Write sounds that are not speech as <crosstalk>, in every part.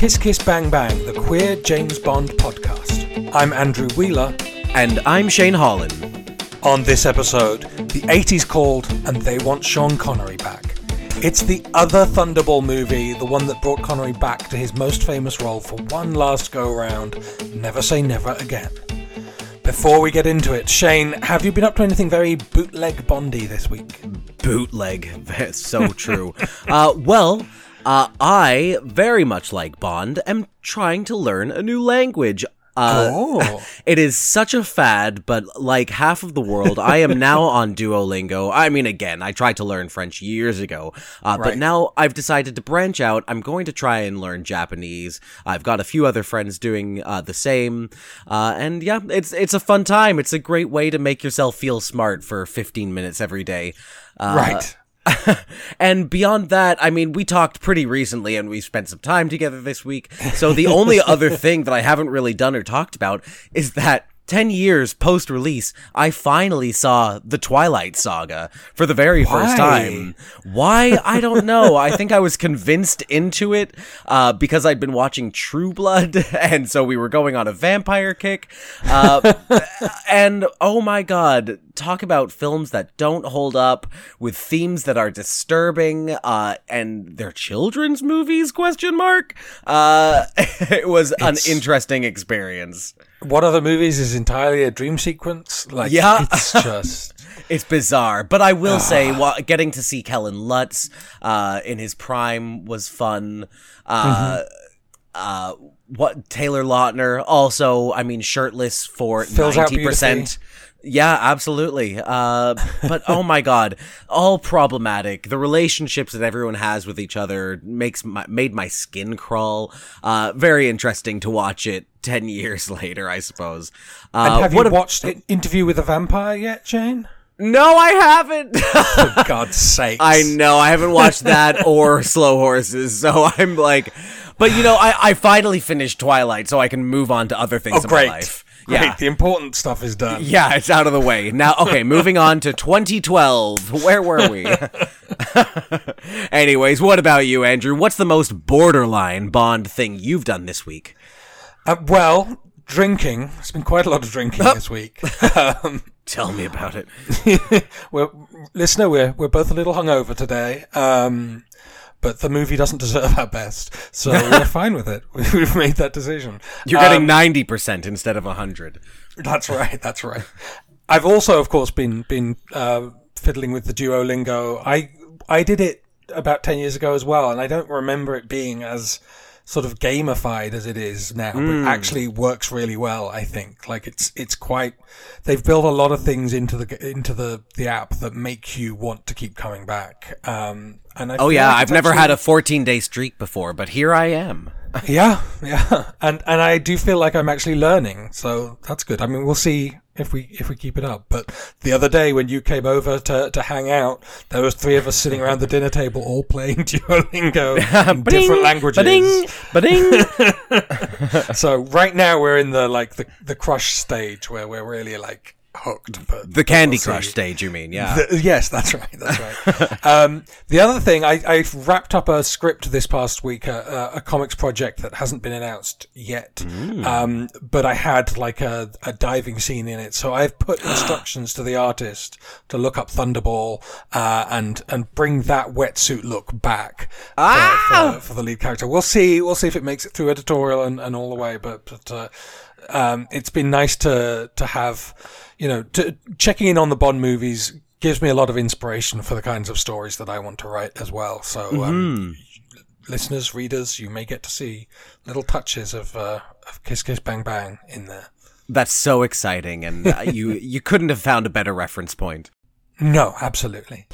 Kiss Kiss Bang Bang, the queer James Bond podcast. I'm Andrew Wheeler. And I'm Shane Holland. On this episode, the 80s called and they want Sean Connery back. It's the other Thunderball movie, the one that brought Connery back to his most famous role for one last go round Never Say Never Again. Before we get into it, Shane, have you been up to anything very bootleg Bondy this week? Bootleg. That's so true. <laughs> uh, well, uh, I, very much like Bond, am trying to learn a new language. Uh, Oh. <laughs> It is such a fad, but like half of the world, I am <laughs> now on Duolingo. I mean, again, I tried to learn French years ago, uh, but now I've decided to branch out. I'm going to try and learn Japanese. I've got a few other friends doing uh, the same, uh, and yeah, it's it's a fun time. It's a great way to make yourself feel smart for 15 minutes every day. Uh, right. <laughs> and beyond that, I mean, we talked pretty recently and we spent some time together this week. So the only <laughs> other thing that I haven't really done or talked about is that 10 years post release, I finally saw the Twilight Saga for the very first time. Why? I don't know. I think I was convinced into it uh, because I'd been watching True Blood, <laughs> and so we were going on a vampire kick. Uh, and oh my god, talk about films that don't hold up with themes that are disturbing uh, and they're children's movies? Question mark. Uh, <laughs> it was an interesting experience. One of the movies is entirely a dream sequence. Like, Yeah. it's <laughs> just. It's bizarre, but I will say, wa getting to see Kellen Lutz uh, in his prime was fun. Uh, uh, what Taylor Lautner also, I mean, shirtless for ninety percent. Yeah, absolutely. Uh, but oh my god, all problematic. The relationships that everyone has with each other makes my, made my skin crawl. Uh, very interesting to watch it ten years <laughs> later, I suppose. Uh, And have you a- watched I- Interview with a Vampire yet, Shane? No, I haven't. <laughs> For <laughs> God's sake. I know I haven't watched that or Slow Horses, so I'm like, but you know, I, I finally finished Twilight, so I can move on to other things Oh, in great. my life. Great. Yeah, The important stuff is done. yeah, it's out of the way now. <laughs> Okay, moving on to 2012. Where were we? <laughs> Anyways, what about you, Andrew? What's the most borderline Bond thing you've done this week? Uh, well, drinking. It's been quite a lot of drinking this week. <laughs> um, Tell me about it. we're, listener, we're, we're both a little hungover today. Um, but the movie doesn't deserve our best. So <laughs> we're fine with it. <laughs> We've made that decision. You're getting 90% instead of 100. That's right. That's right. I've also, of course, been been uh, fiddling with the Duolingo. I I did it about ten years ago as well, and I don't remember it being as sort of gamified as it is now. But actually works really well. I think like it's it's quite. They've built a lot of things into the into the the app that make you want to keep coming back. Um, and I Oh yeah, like I've never actually- had a 14 day streak before, but here I am. <laughs> yeah, yeah, and and I do feel like I'm actually learning, so that's good. I mean, we'll see if we if we keep it up. But the other day when you came over to to hang out, there was three of us sitting around the <laughs> dinner table, all playing <laughs> Duolingo in <laughs> different languages. Ba-ding, ba-ding. So right now we're in the like the the crush stage where we're really like hooked. But the Candy we'll. Crush stage, you mean? Yeah. The- yes, that's right. That's right. um, the other thing, I, I wrapped up a script this past week, a, a, comics project that hasn't been announced yet. Um, but I had like a, a diving scene in it, so I've put <gasps> instructions to the artist to look up Thunderball uh, and and bring that wetsuit look back for, for, for the lead character. We'll see. We'll see if it makes it through editorial and, and all the way. But but. Uh, um, it's been nice to to have, you know, to, checking in on the Bond movies gives me a lot of inspiration for the kinds of stories that I want to write as well. So, um, listeners, readers, you may get to see little touches of, uh, of Kiss Kiss Bang Bang in there. That's so exciting, and uh, you <laughs> you couldn't have found a better reference point. No, absolutely.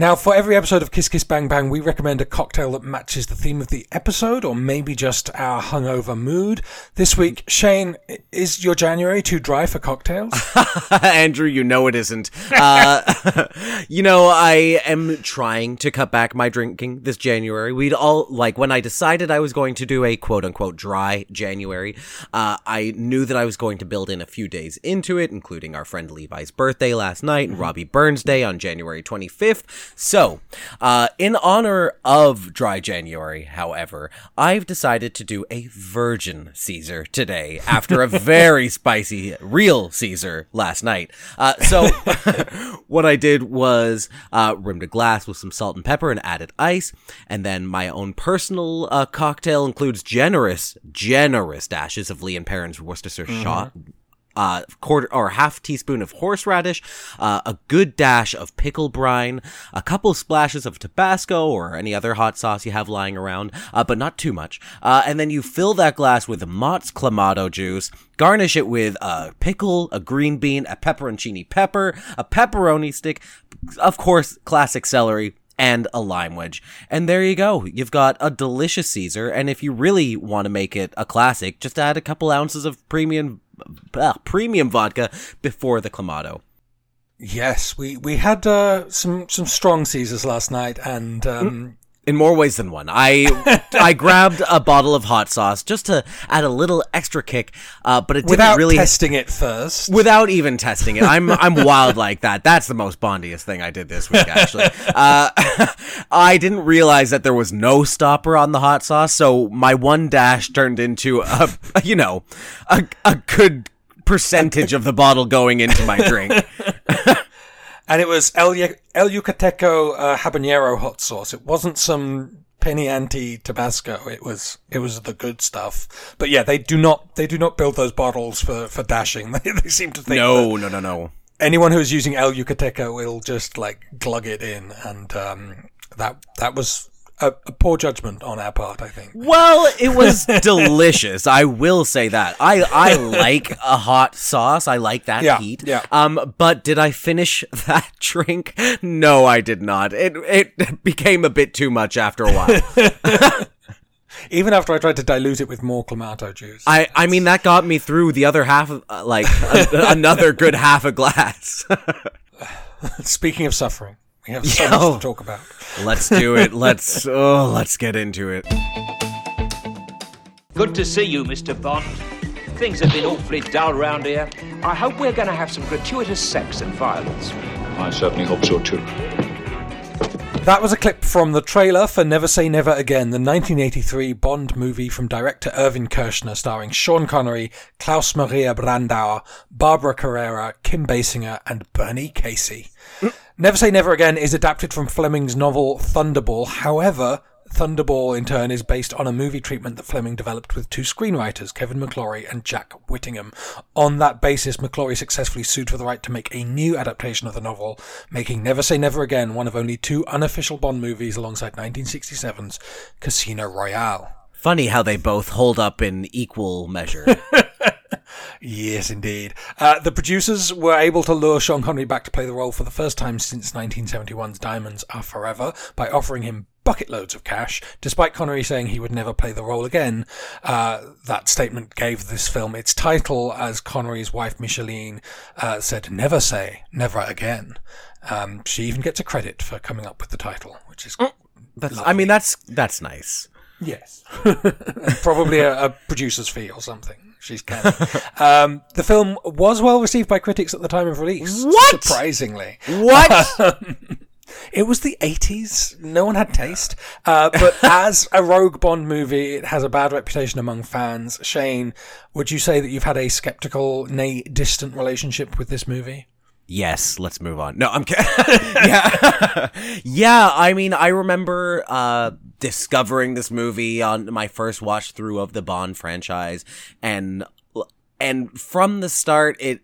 Now, for every episode of Kiss Kiss Bang Bang, we recommend a cocktail that matches the theme of the episode or maybe just our hungover mood. This week, Shane, is your January too dry for cocktails? <laughs> Andrew, you know it isn't. Uh, <laughs> you know, I am trying to cut back my drinking this January. We'd all, like, when I decided I was going to do a quote unquote dry January, uh, I knew that I was going to build in a few days into it, including our friend Levi's birthday last night and Robbie Burns Day on January 25th. So, uh, in honor of Dry January, however, I've decided to do a Virgin Caesar today after a <laughs> very spicy real Caesar last night. Uh, so, <laughs> what I did was uh, rimmed a glass with some salt and pepper and added ice, and then my own personal uh, cocktail includes generous, generous dashes of Lea and Perrins Worcestershire shot uh, quarter or half teaspoon of horseradish, uh, a good dash of pickle brine, a couple splashes of Tabasco or any other hot sauce you have lying around, uh, but not too much. Uh, and then you fill that glass with Mott's Clamato juice, garnish it with a pickle, a green bean, a pepperoncini pepper, a pepperoni stick, of course, classic celery, and a lime wedge. And there you go. You've got a delicious Caesar. And if you really want to make it a classic, just add a couple ounces of premium uh, premium vodka before the clamato. Yes, we we had uh, some some strong Caesars last night, and um, in more ways than one. I <laughs> I grabbed a bottle of hot sauce just to add a little extra kick, uh, but it didn't without really testing it first. without even testing it. I'm I'm wild like that. That's the most bondiest thing I did this week. Actually, uh, <laughs> I didn't realize that there was no stopper on the hot sauce, so my one dash turned into a <laughs> you know a a good percentage of the bottle going into my drink. And it was El, El Yucateco uh, habanero hot sauce. It wasn't some penny ante Tabasco. It was it was the good stuff. But yeah, they do not they do not build those bottles for for dashing. <laughs> They, they seem to think No, no, no, no. anyone who's using El Yucateco will just like glug it in, and um, that that was a, a poor judgment on our part. I think. Well, it was <laughs> delicious. I will say that. I I <laughs> like a hot sauce. I like that Yeah, heat. yeah. Um, but did I finish <laughs> that drink? No, I did not. It it became a bit too much after a while. Even after I tried to dilute it with more clamato juice. I I mean that got me through the other half of uh, like a, another good half a glass. Speaking of suffering, we have <laughs> so Yo. much to talk about. let's do it. Let's <laughs> oh, let's get into it. Good to see you, Mr. Bond. Things have been awfully dull round here. I hope we're going to have some gratuitous sex and violence. I certainly hope so too. That was a clip from the trailer for Never Say Never Again, the 1983 Bond movie from director Irvin Kershner, starring Sean Connery, Klaus Maria Brandauer, Barbara Carrera, Kim Basinger, and Bernie Casey. Never Say Never Again is adapted from Fleming's novel Thunderball. However, Thunderball in turn is based on a movie treatment that Fleming developed with two screenwriters, Kevin McClory and Jack Whittingham. On that basis, McClory successfully sued for the right to make a new adaptation of the novel, making Never Say Never Again one of only two unofficial Bond movies alongside 1967's Casino Royale. Funny how they both hold up in equal measure. <laughs> Yes, indeed. Uh, the producers were able to lure Sean Connery back to play the role for the first time since 1971's Diamonds Are Forever by offering him bucket loads of cash, despite Connery saying he would never play the role again. Uh, that statement gave this film its title, as Connery's wife Micheline uh, said, "Never say never again." Um, she even gets a credit for coming up with the title, which is That's I mean that's that's nice. Yes. <laughs> Probably a, a producer's fee or something. She's canny. <laughs> um, the film was well received by critics at the time of release. What? Surprisingly. What? <laughs> It was the 80s. No one had taste. Uh, but <laughs> as a Rogue Bond movie, it has a bad reputation among fans. Shane, would you say that you've had a skeptical, nay, distant relationship with this movie? Yes, let's move on. No, I'm kidding. <laughs> yeah. <laughs> yeah, I mean, I remember uh discovering this movie on my first watch through of the Bond franchise and and from the start it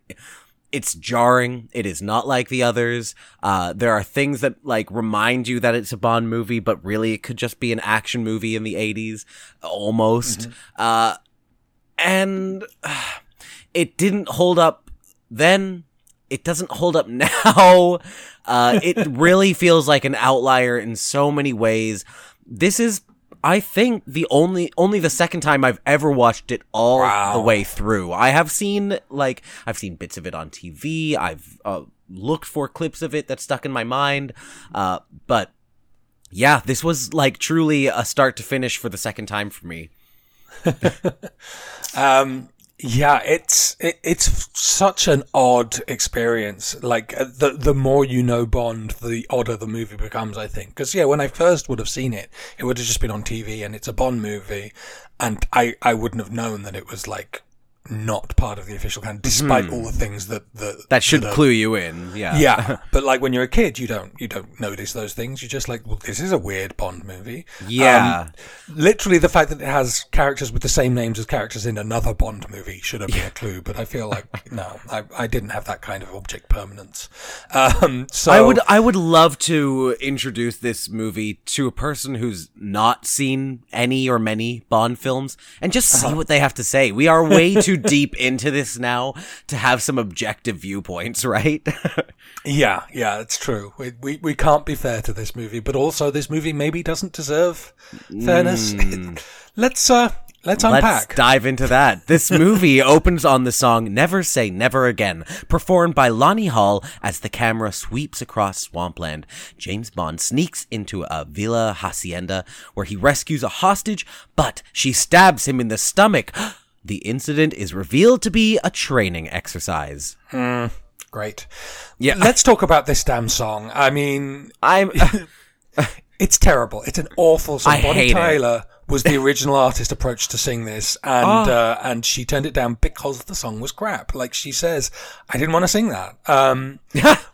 it's jarring. It is not like the others. Uh, there are things that like remind you that it's a Bond movie, but really it could just be an action movie in the 80s almost. Uh, and uh, it didn't hold up then. It doesn't hold up <laughs> now. Uh, it really feels like an outlier in so many ways. This is, I think, the only only the second time I've ever watched it all Wow. the way through. I have seen like I've seen bits of it on TV. I've uh, looked for clips of it that stuck in my mind. Uh, but yeah, this was like truly a start to finish for the second time for me. <laughs> Um, Yeah, it's it, it's such an odd experience. Like uh, the the more you know Bond, the odder the movie becomes. I think because yeah, when I first would have seen it, it would have just been on TV, and it's a Bond movie, and I I wouldn't have known that it was like not part of the official canon, despite all the things that that That should are- clue you in. Yeah. Yeah, <laughs> but like when you're a kid, you don't you don't notice those things. You're just like, well, this is a weird Bond movie. Yeah. Um, literally, the fact that it has characters with the same names as characters in another Bond movie should have been a clue. But I feel like <laughs> no, I, I didn't have that kind of object permanence. Um, so I would I would love to introduce this movie to a person who's not seen any or many Bond films and just see what they have to say. We are way <laughs> too deep into this now to have some objective viewpoints, right? <laughs> Yeah, yeah, it's true. We, we we can't be fair to this movie, but also this movie maybe doesn't deserve fairness. <laughs> let's uh let's unpack. Let's dive into that. This <laughs> movie opens on the song Never Say Never Again, performed by Lani Hall as the camera sweeps across swampland. James Bond sneaks into a villa hacienda where he rescues a hostage, but she stabs him in the stomach. <gasps> The incident is revealed to be a training exercise. Great. Yeah. Let's talk about this damn song. I mean, I'm <laughs> <laughs> it's terrible. It's an awful song. I Bonnie hate it. Tyler was the <laughs> original artist approached to sing this, and Oh. uh, and she turned it down because the song was crap. Like she says, I didn't want to sing that. Um,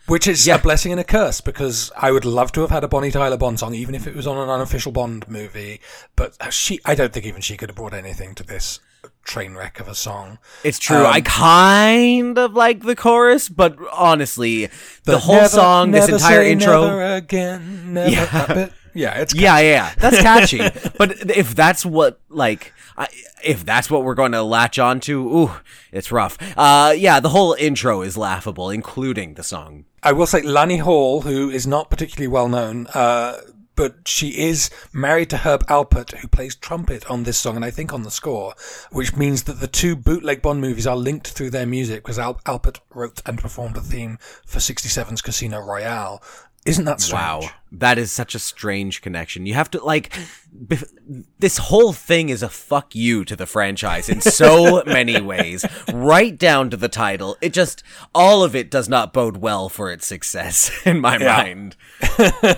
which is Yeah. a blessing and a curse because I would love to have had a Bonnie Tyler Bond song, even if it was on an unofficial Bond movie. But she, I don't think even she could have brought anything to this train wreck of a song. It's true. Um, I kind of like the chorus, but honestly, the whole Never- song, this entire intro. never again, never. Yeah. yeah, it's Yeah, yeah, yeah. That's catchy. <laughs> but if that's what like I, if that's what we're going to latch on to, ooh, it's rough. Uh yeah, the whole intro is laughable, including the song. I will say Lani Hall, who is not particularly well known, uh, but she is married to Herb Alpert, who plays trumpet on this song and I think on the score, which means that the two bootleg Bond movies are linked through their music because Al- Alpert wrote and performed the theme for 67's Casino Royale. Isn't that strange? Wow. That is such a strange connection. You have to like bef- this whole thing is a fuck you to the franchise in so <laughs> many ways, right down to the title. It just all of it does not bode well for its success <laughs> in my Yeah. mind. <laughs>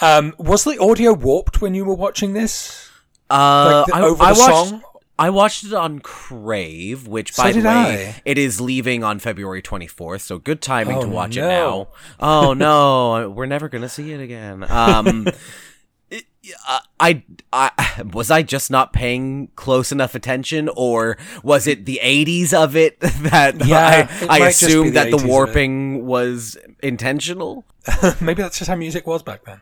Um, was the audio warped when you were watching this? Uh, Like the- I, over I the watched. song? I watched it on Crave, which, So by the way, I. it is leaving on February 24th, so good timing to Oh, watch no. it now. Oh no, <laughs> we're never gonna see it again. Um, <laughs> it- uh, I, I <sighs> was I just not paying close enough attention, or was it the 80s of it <laughs> that Yeah, I, I might just be assumed the that the warping was intentional? Maybe that's just how music was back then.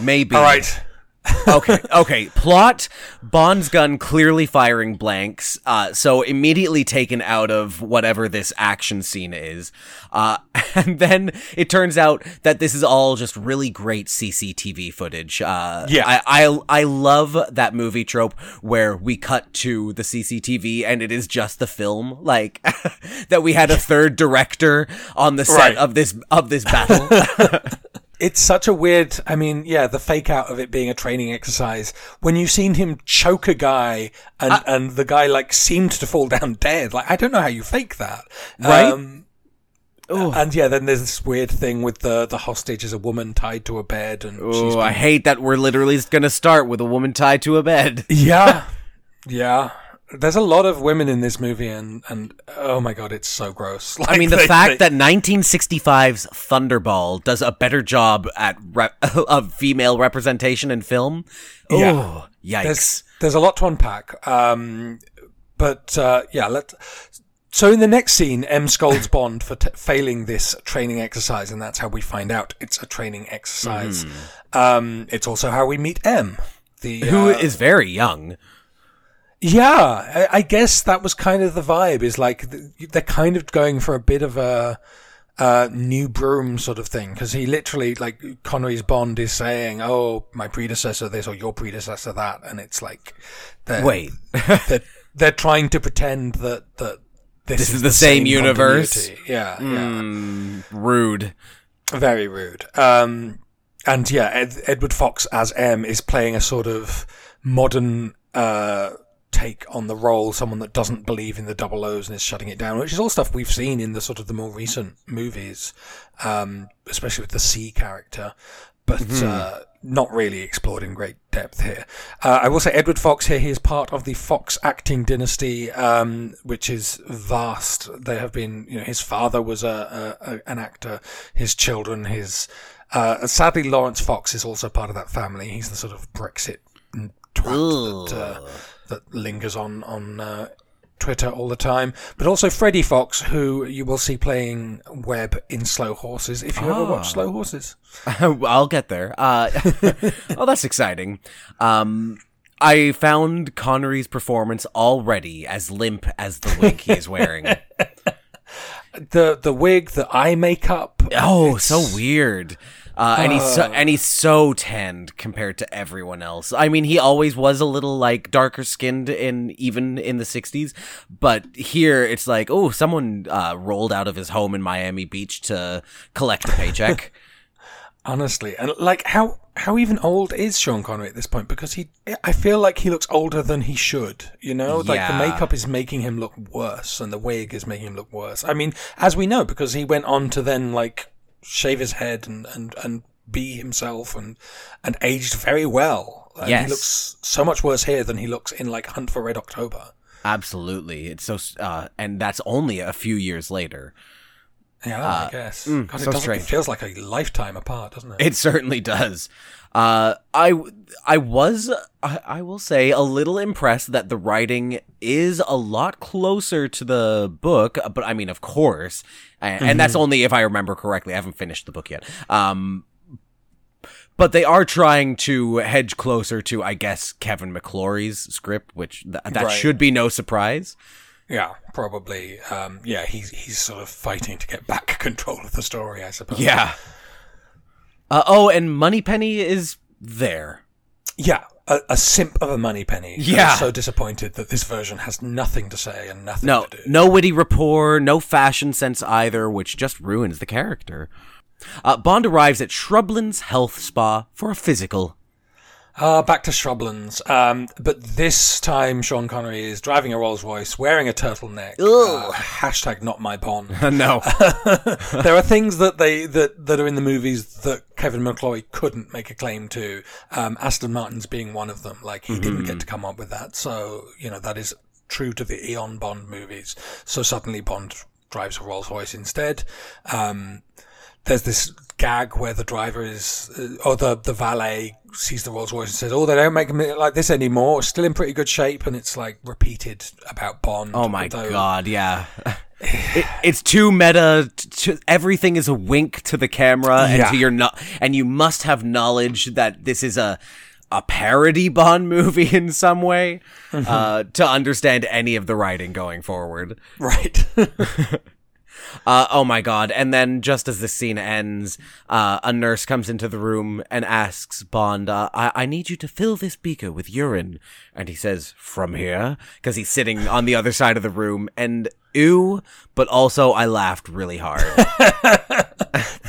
Maybe. All right. <laughs> okay, okay. Plot: Bond's gun clearly firing blanks, uh, so immediately taken out of whatever this action scene is. Uh, <laughs> and then it turns out that this is all just really great CCTV footage. Uh, Yeah. I, I I love that movie trope where we cut to the CCTV and it is just the film, like <laughs> that we had a third director on the set Right. of this of this battle. It's such a weird i mean yeah the fake out of it being a training exercise. When you've seen him choke a guy and and the guy like seemed to fall down dead like i don't know how you fake that. Right? um, and yeah then there's this weird thing with the the hostage is a woman tied to a bed and Oh, I hate that we're literally going to start with a woman tied to a bed. yeah. <laughs> Yeah there's a lot of women in this movie and and oh my god it's so gross <laughs> I mean, the they- fact they- that 1965's Thunderball does a better job at re- <laughs> of female representation in film. Yeah. Oh, yikes. there's there's a lot to unpack. Um, but uh, yeah, let. So in the next scene, M scolds <laughs> Bond for t- failing this training exercise, and that's how we find out it's a training exercise. Um, it's also how we meet M. The Who uh, is very young. Yeah, I, I guess that was kind of the vibe. Is like they're kind of going for a bit of a uh, new broom sort of thing because he literally like Connery's Bond is saying, "Oh, my predecessor this or your predecessor that," and it's like, they're- Wait. <laughs> they're, they're trying to pretend that that this, This is the same universe? continuity. Yeah, yeah, Rude. very rude. Um, and yeah, Ed, Edward Fox as M is playing a sort of modern uh, take on the role, someone that doesn't believe in the double O's and is shutting it down, which is all stuff we've seen in the sort of the more recent movies, um, especially with the C character, but uh, not really explored in great depth here. Uh, I will say Edward Fox here, he is part of the Fox acting dynasty, um, which is vast. There have been, you know, his father was a, a, a an actor, his children, his, uh, sadly Laurence Fox is also part of that family. He's the sort of Brexit twat that, uh, that lingers on on uh, Twitter all the time. But also Freddie Fox, who you will see playing Webb in Slow Horses. If you ever watch Slow Horses, <laughs> I'll get there. Uh, <laughs> oh, that's exciting. Um, I found Connery's performance already as limp as the wig he is wearing. <laughs> the the wig, the eye makeup. oh, so weird. Uh, and he's so, and he's so tanned compared to everyone else. I mean, he always was a little like darker skinned in even in the '60s, but here it's like, oh, someone uh, rolled out of his home in Miami Beach to collect a paycheck. <laughs> Honestly, and like how how even old is Sean Connery at this point? Because he, I feel like he looks older than he should. You know, like the makeup is making him look worse, and the wig is making him look worse. I mean, as we know, because he went on to then like shave his head and and and be himself and and aged very well. And Yes. he looks so much worse here than he looks in like Hunt for Red October. Absolutely, it's so, uh, and that's only a few years later. Yeah, I guess. God, it, so doesn't, it strange. feels like a lifetime apart, doesn't it? It certainly does. Uh, I I was I, I will say a little impressed that the writing is a lot closer to the book, but I mean, of course, and, and that's only if I remember correctly. I haven't finished the book yet. Um, but they are trying to hedge closer to, I guess, Kevin McClory's script, which th- that Right. should be no surprise. Yeah, probably. Um, yeah, he's he's sort of fighting to get back <laughs> control of the story, I suppose. Yeah. Uh, oh, and Moneypenny is there. yeah, a, a simp of a Moneypenny. Yeah. So disappointed that this version has nothing to say and nothing No, to do. no witty rapport, no fashion sense either, which just ruins the character. Uh, Bond arrives at Shrublands Health Spa for a physical. Uh, back to Shrublands. Um, but this time, Sean Connery is driving a Rolls Royce, wearing a turtleneck. Uh, hashtag not my Bond. <laughs> no. <laughs> there are things that they that that are in the movies that Kevin McClory couldn't make a claim to. Um, Aston Martin's being one of them. Like he didn't get to come up with that. So you know that is true to the Eon Bond movies. So suddenly Bond drives a Rolls Royce instead. Um, there's this gag where the driver is, uh, or the the valet sees the Rolls Royce and says, "Oh, they don't make them like this anymore. It's still in pretty good shape." And it's like repeated about Bond. Oh my although- god, yeah. <sighs> It, it's too meta. t- t- everything is a wink to the camera and Yeah. to your no- and you must have knowledge that this is a a parody Bond movie <laughs> in some way Mm-hmm. uh, to understand any of the writing going forward. Right. <laughs> Uh, oh my god. And then just as the scene ends, uh, a nurse comes into the room and asks Bond, uh, I-, I need you to fill this beaker with urine. And he says, from here? Because he's sitting on the other side of the room. And ew, but also I laughed really hard. <laughs>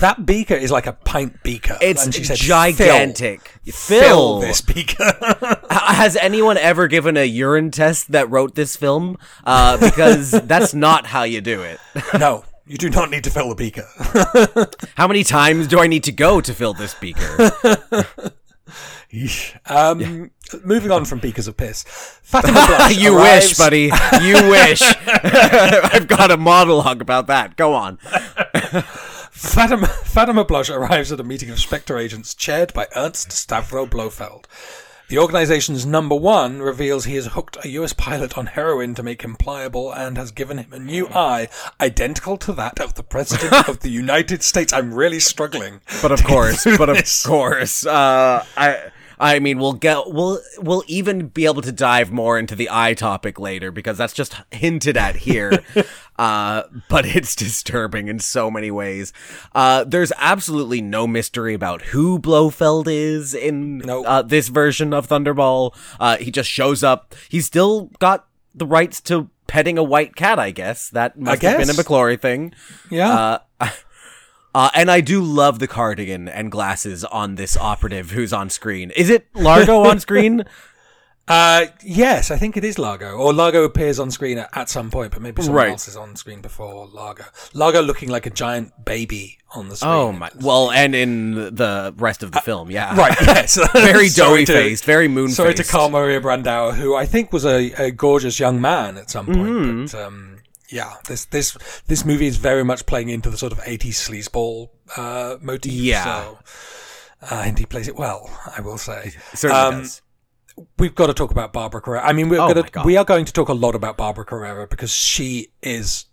That beaker is like a pint beaker. It's and she said, gigantic. Fill, Fill. fill this beaker. <laughs> Has anyone ever given a urine test that wrote this film? Uh, because <laughs> that's not how you do it. no, you do not need to fill the beaker. How many times do I need to go to fill this beaker? Um, Moving on from beakers of piss, Fatima <laughs> Blush you arrives- wish, buddy. You wish. <laughs> I've got a monologue about that. Go on. <laughs> Fatima, Fatima Blush arrives at a meeting of Spectre agents chaired by Ernst Stavro Blofeld. The organization's number one reveals he has hooked a US pilot on heroin to make him pliable and has given him a new eye identical to that of the President of the United States. I'm really struggling. But of course, but of this. course, uh, I. I mean, we'll get we'll we'll even be able to dive more into the eye topic later because that's just hinted at here. <laughs> uh, but it's disturbing in so many ways. Uh, there's absolutely no mystery about who Blofeld is in Nope. uh, this version of Thunderball. Uh, he just shows up. He's still got the rights to petting a white cat. I guess that must have been a. McClory thing. Yeah. Uh, <laughs> and I do love the cardigan and glasses on this operative who's on screen. Is it Largo on screen? <laughs> Uh, yes, I think it is Largo, or Largo appears on screen at, at some point, but maybe someone Right. else is on screen before Largo. Largo looking like a giant baby on the screen. Oh my! Well, and in the rest of the film, yeah, Right, <laughs> yes. Very doughy <laughs> faced, very moon. Sorry to Carl Maria Brandauer, who I think was a, a gorgeous young man at some point, Mm-hmm. but um, yeah, this this this movie is very much playing into the sort of '80s sleazeball uh, motif. Yeah. so, uh, and he plays it well, I will say. Certainly Um, does. We've got to talk about Barbara Carrera. I mean, we're Oh gonna we are going to talk a lot about Barbara Carrera because she is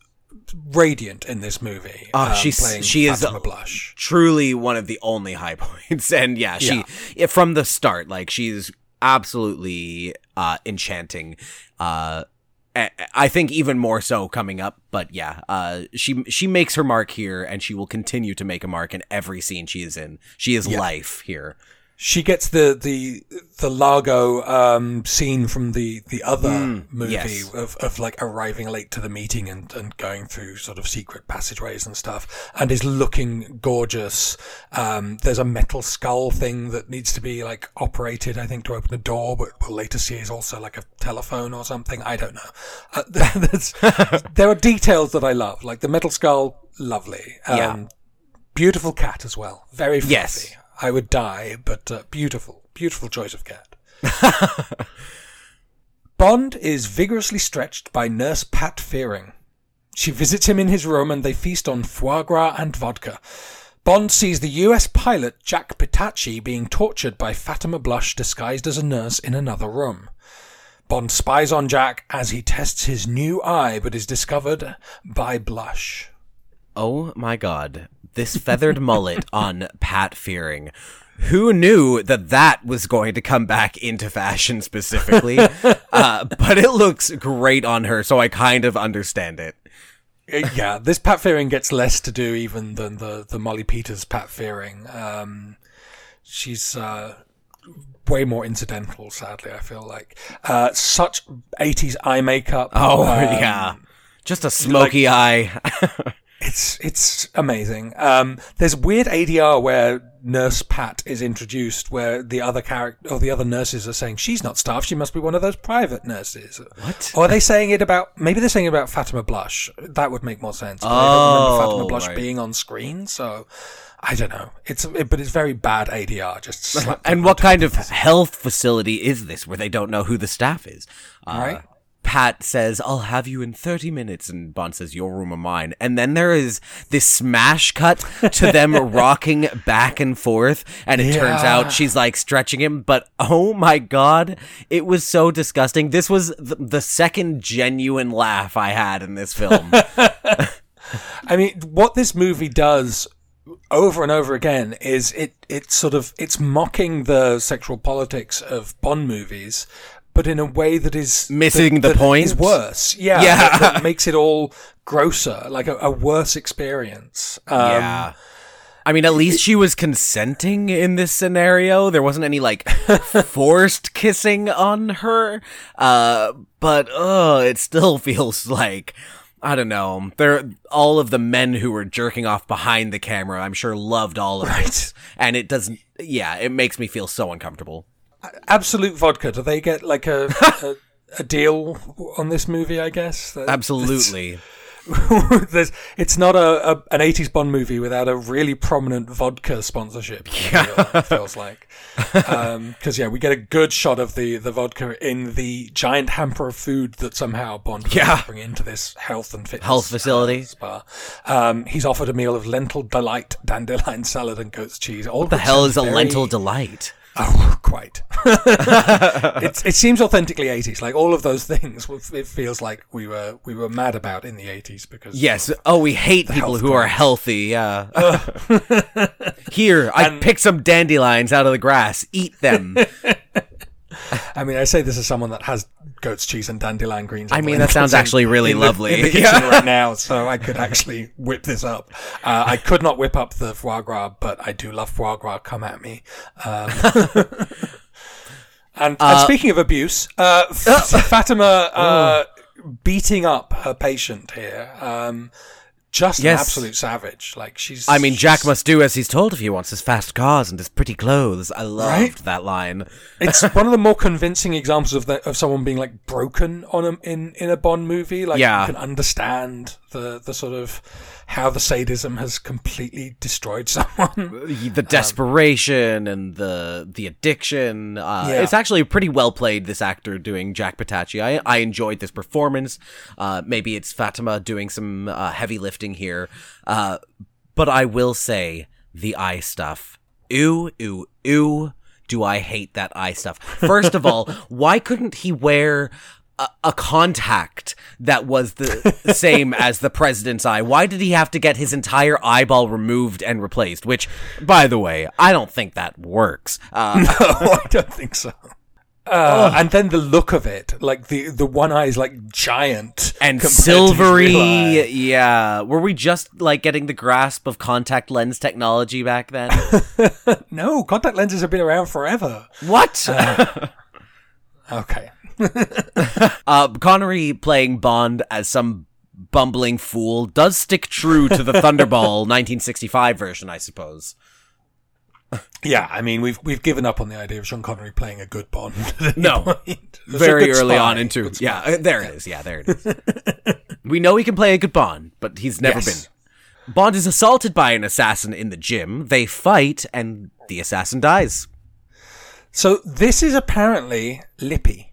radiant in this movie. Oh, um, she's- she is- Fatima Blush. Truly one of the only high <laughs> points, and yeah, she yeah, from the start, like she's absolutely uh, enchanting. Uh, a- I think even more so coming up, but yeah, uh, she she makes her mark here, and she will continue to make a mark in every scene she is in. She is life here. She gets the the the Largo um, scene from the the other movie Mm, yes. of, of like arriving late to the meeting and, and going through sort of secret passageways and stuff, and is looking gorgeous. Um, there's a metal skull thing that needs to be like operated, I think, to open the door, but we'll later see is also like a telephone or something. I don't know. Uh, <laughs> that's, there are details that I love, like the metal skull, lovely. Um, Yeah. Beautiful cat as well, very fluffy. Yes. I would die, but uh, beautiful, beautiful choice of cat. <laughs> Bond is vigorously stretched by Nurse Pat Fearing. She visits him in his room and they feast on foie gras and vodka. Bond sees the US pilot Jack Petachi being tortured by Fatima Blush disguised as a nurse in another room. Bond spies on Jack as he tests his new eye but is discovered by Blush. Oh my god. This feathered mullet on Pat Fearing. Who knew that that was going to come back into fashion specifically? <laughs> uh, but it looks great on her, so I kind of understand it. Uh, yeah, this Pat Fearing gets less to do even than the the Molly Peters Pat Fearing. Um, she's uh, way more incidental. Sadly, I feel like uh, such eighties eye makeup. Oh, <laughs> um, yeah. Just a smoky eye. <laughs> it's it's amazing. Um, there's weird ADR where Nurse Pat is introduced, where the other character or the other nurses are saying she's not staff, she must be one of those private nurses. What? Or are they saying it about? Maybe they're saying it about Fatima Blush. That would make more sense. But I don't remember Oh, Fatima Blush right. being on screen, so I don't know. It's it, but it's very bad ADR. Just <laughs> and what kind of of health facility is this where they don't know who the staff is? Uh, Right. Pat says, I'll have you in 30 minutes. And Bond says, Your room or mine. And then there is this smash cut to them <laughs> rocking back and forth. And it turns out she's like stretching him. But oh my God, it was so disgusting. This was the, the second genuine laugh I had in this film. <laughs> <laughs> I mean, what this movie does over and over again is it it's sort of it's mocking the sexual politics of Bond movies, but in a way that is Missing that- the that point? is worse. Yeah, Yeah. that, that makes it all grosser, like a, a worse experience. Um, yeah. I mean, at least she was consenting in this scenario. There wasn't any like <laughs> forced kissing on her. Uh, but uh, it still <laughs> feels like I don't know. There, all of the men who were jerking off behind the camera, I'm sure, loved all of it, and it doesn't. Yeah, it makes me feel so uncomfortable. Absolut vodka. Do they get like a <laughs> a, a deal on this movie? I guess. That- Absolutely. <laughs> There's, it's not a, a an 80s Bond movie without a really prominent vodka sponsorship. Yeah. It feels like. Because, yeah, we get a good shot of the, the vodka in the giant hamper of food that somehow Bond Yeah. bring into this health and fitness Health facility. uh, spa. Um, he's offered a meal of lentil delight, dandelion salad, and goat's cheese. All the hell is a lentil delight? <laughs> Oh, quite. <laughs> it, it seems authentically 80s. Like all of those things, <laughs> it feels like we were we were mad about in the 80s because Yes. Oh, we hate people who are healthy. Yeah. Here, I pick some dandelions out of the grass. Eat them. <laughs> I mean, I say this as someone that has goat's cheese and dandelion greens. I mean, that sounds <laughs> actually really in the- lovely. in the <laughs> kitchen right now, so I could actually whip this up. Uh, I could not whip up the foie gras, but I do love foie gras. Come at me. Um, and, and speaking of abuse, uh, F- Fatima uh, beating up her patient here. Um, just Yes. an absolute savage. Like she's. I mean, Jack must do as he's told if he wants his fast cars and his pretty clothes. I loved Right? that line. <laughs> It's <laughs> one of the more convincing examples of the, of someone being like broken on a, in in a Bond movie. Like Yeah. you can understand the the sort of how the sadism has completely destroyed <laughs> someone. the desperation and the the addiction. Uh, Yeah. It's actually pretty well played. This actor doing Jack Petachi. I I enjoyed this performance. Uh, maybe it's Fatima doing some uh, heavy lifting here, uh, but I will say the eye stuff. Ooh ooh ooh. Do I hate that eye stuff? First of all, <laughs> why couldn't he wear? A, a contact that was the <laughs> same as the president's eye. Why did he have to get his entire eyeball removed and replaced? Which, by the way, I don't think that works. Uh, <laughs> no, I don't think so. Uh, and then the look of it, like the the one eye is like giant and compared to his silvery, yeah. Were we just like getting the grasp of contact lens technology back then? <laughs> No, contact lenses have been around forever. what? Okay. <laughs> Uh, Connery playing Bond as some bumbling fool does stick true to the Thunderball <laughs> 1965 version, I suppose. Yeah, I mean we've we've given up on the idea of Sean Connery playing a good Bond. No. <laughs> Very early spy, on into yeah, there it is. Yeah, there it is. we know he can play a good Bond, but he's never Yes. been. Bond is assaulted by an assassin in the gym. They fight, and the assassin dies. So this is apparently Lippe,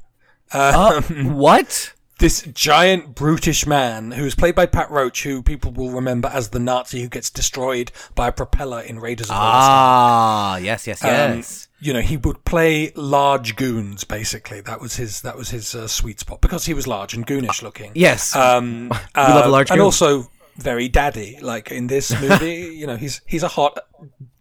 Uh, what? this giant brutish man who is played by Pat Roach, who people will remember as the Nazi who gets destroyed by a propeller in Raiders of the Lost Ark. Ah, yes, yes, Um, yes. you know, he would play large goons. Basically, that was his that was his uh, sweet spot because he was large and goonish looking. yes. Um, <laughs> love a uh, large and goon. also very daddy. Like in this movie, <laughs> you know, he's he's a hot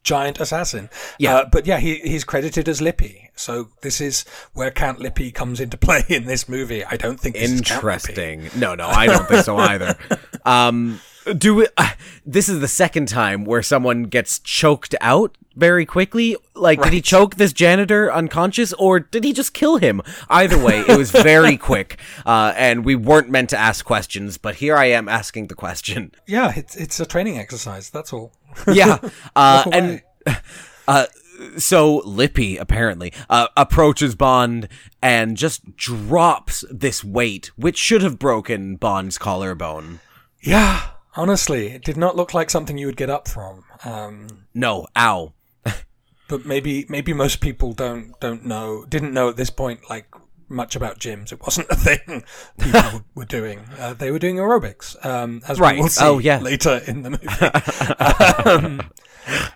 giant assassin. Yeah. Uh, but yeah, he he's credited as Lippe. So this is where Count Lippe comes into <laughs> play in this movie. I don't think this is Count Lippe. Interesting. No, no, I don't think so either. <laughs> Um, do we, uh, this is the second time where someone gets choked out very quickly. Like, did he choke this janitor unconscious, or did he just kill him? Either way, it was very <laughs> quick, uh, and we weren't meant to ask questions, but here I am asking the question. Yeah, it's it's a training exercise. That's all. Yeah, <laughs> uh, and away. <laughs> so Lippe apparently uh, approaches Bond and just drops this weight, which should have broken Bond's collarbone. Yeah, honestly, it did not look like something you would get up from. Um, No, ow. but maybe maybe most people don't don't know didn't know at this point like much about gyms. It wasn't a thing <laughs> people <laughs> were, doing. Uh, they were doing aerobics, um, as Right. we will see Oh, yeah. later in the movie. <laughs> um,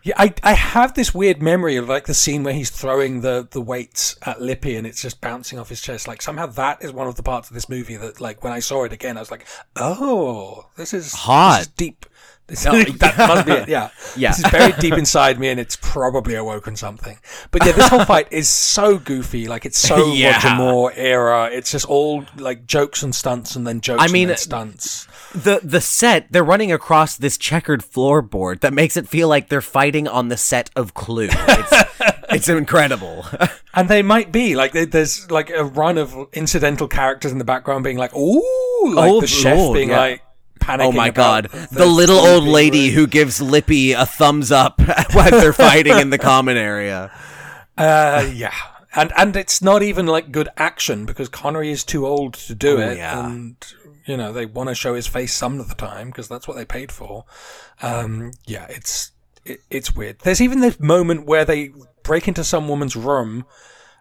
yeah, I I have this weird memory of like the scene where he's throwing the the weights at Lippe and it's just bouncing off his chest. Like somehow that is one of the parts of this movie that like when I saw it again, I was like, oh, this is Hot. this is deep. This, that must be it. Yeah, <laughs> Yeah. This is buried deep inside me, and it's probably awoken something. But yeah, this whole fight is so goofy. Like it's so <laughs> Yeah. Roger Moore era. It's just all like jokes and stunts, and then jokes. I mean, and then stunts. The the set they're running across this checkered floorboard that makes it feel like they're fighting on the set of Clue. It's, <laughs> it's incredible. And they might be like there- there's like a run of incidental characters in the background being like, "Ooh," like Oh, the chef Lord, being yeah. like panicking. oh my god, the, little old lady ruined. who gives Lippe a thumbs up <laughs> when they're fighting in the <laughs> common area. Uh, yeah. And and it's not even like good action because Connery is too old to do Oh, it, yeah. and you know they want to show his face some of the time because that's what they paid for. Um, yeah, it's it, it's weird. There's even this moment where they break into some woman's room,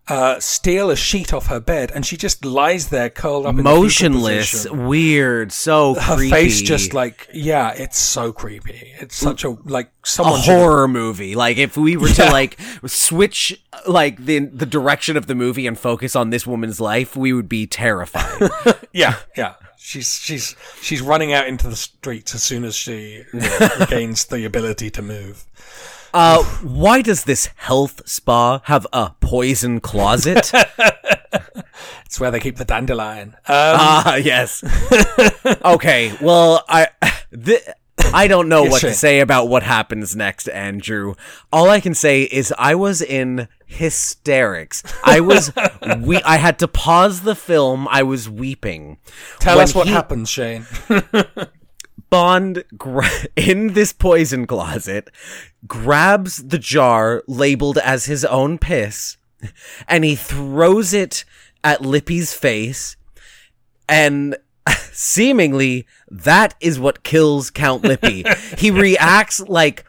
uh, steal a sheet off her bed, and she just lies there curled up, in the Motionless, weird, so Her creepy. face just like yeah, it's so creepy. It's such a like a should- horror movie. Like if we were to like switch like the the direction of the movie and focus on this woman's life, we would be terrified. <laughs> Yeah, yeah. She's she's she's running out into the streets as soon as she regains <laughs> the ability to move. Uh, why does this health spa have a poison closet? <laughs> It's where they keep the dandelion. Um, Ah, yes. <laughs> okay, well, I th- I don't know what to say about what happens next, Andrew. All I can say is I was in hysterics. I was <laughs> we I had to pause the film. I was weeping. tell when us what he- happens, Shane. <laughs> <laughs> Bond gra- in this poison closet grabs the jar labeled as his own piss and he throws it at Lippe's face and seemingly that is what kills Count Lippe. he <laughs> reacts like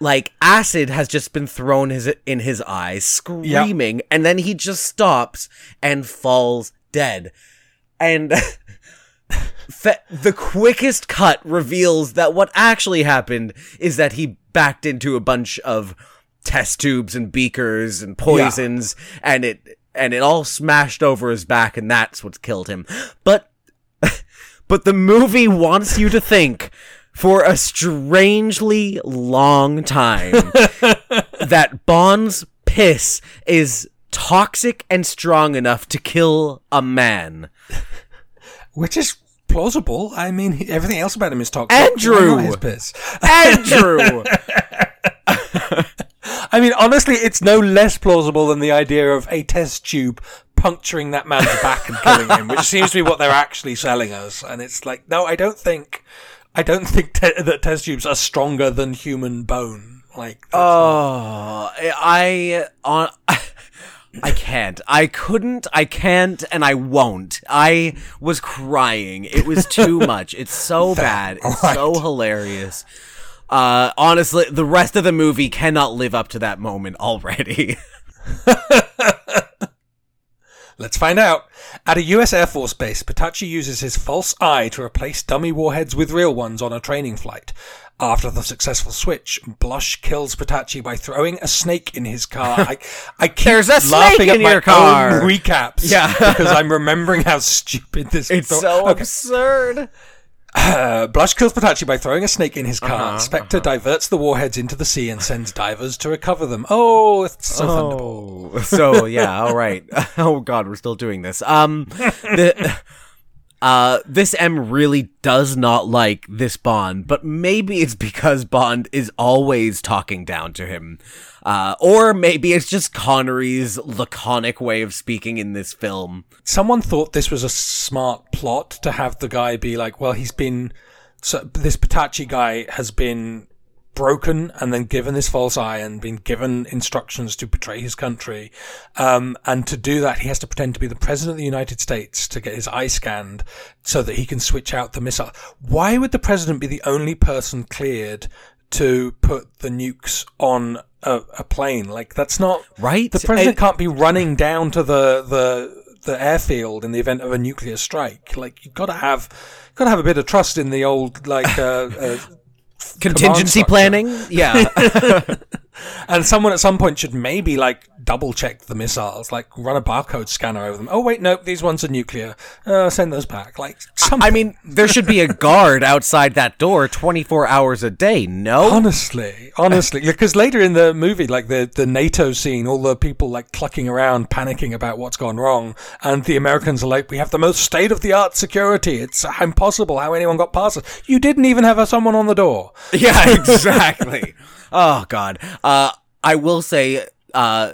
like acid has just been thrown his in his eyes, screaming, and then he just stops and falls dead. And <laughs> Fe- the quickest cut reveals that what actually happened is that he backed into a bunch of test tubes and beakers and poisons and it and it all smashed over his back and that's what killed him. But but the movie wants you to think for a strangely long time <laughs> that Bond's piss is toxic and strong enough to kill a man. Which is plausible. I mean, everything else about him is toxic. Andrew! His piss? Andrew! <laughs> I mean, honestly, it's no less plausible than the idea of a test tube puncturing that man's back and killing him, which seems to be what they're actually selling us. And it's like, no, I don't think, I don't think te- that test tubes are stronger than human bone. Like, Oh, I on. I can't. I couldn't. I can't, and I won't. I was crying. It was too <laughs> much. It's so bad. It's so hilarious. Uh, honestly, the rest of the movie cannot live up to that moment already. <laughs> Let's find out. At a US Air Force base, Petachi uses his false eye to replace dummy warheads with real ones on a training flight. After the successful switch, Blush kills Petachi by throwing a snake in his car. I, <laughs> I keep There's a snake laughing at in my your car. recaps. Yeah. because I'm remembering how stupid this It's so Okay. absurd. Uh, <sighs> Blush kills Petachi by throwing a snake in his car. Uh-huh, Spectre diverts the warheads into the sea and sends divers to recover them. Oh, it's so. Oh, so yeah, all right. <laughs> Oh god, we're still doing this. Um, the, <laughs> uh, this M really does not like this Bond, but maybe it's because Bond is always talking down to him. Uh, or maybe it's just Connery's laconic way of speaking in this film. someone thought this was a smart plot to have the guy be like, well, he's been, so this Petachi guy has been broken and then given this false eye and been given instructions to betray his country. Um, and to do that, he has to pretend to be the president of the United States to get his eye scanned so that he can switch out the missile. Why would the president be the only person cleared to put the nukes on a, a plane? Like, that's not, Right? the president I- can't be running down to the the the airfield in the event of a nuclear strike. Like you've got to have got to have a bit of trust in the old like uh, <laughs> uh, Contingency planning? Yeah. <laughs> and someone at some point should maybe like double check the missiles, like run a barcode scanner over them. Oh wait, nope, these ones are nuclear. Uh, send those back. Like something. I mean, there should be a guard outside that door 24 hours a day, no? Honestly, honestly, because later in the movie, like the the NATO scene, all the people like clucking around, panicking about what's gone wrong, and the Americans are like, "We have the most state of the art security. It's impossible how anyone got past us. You didn't even have someone on the door." Yeah, <laughs> exactly. Oh god. Uh I will say uh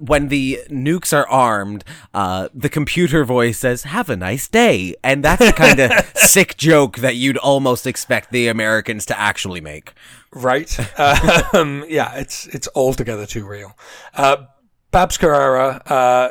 when the nukes are armed, uh, the computer voice says, have a nice day. And that's the kind of <laughs> sick joke that you'd almost expect the Americans to actually make. right? <laughs> um, yeah, it's it's altogether too real. Uh, Babs Carrera, uh,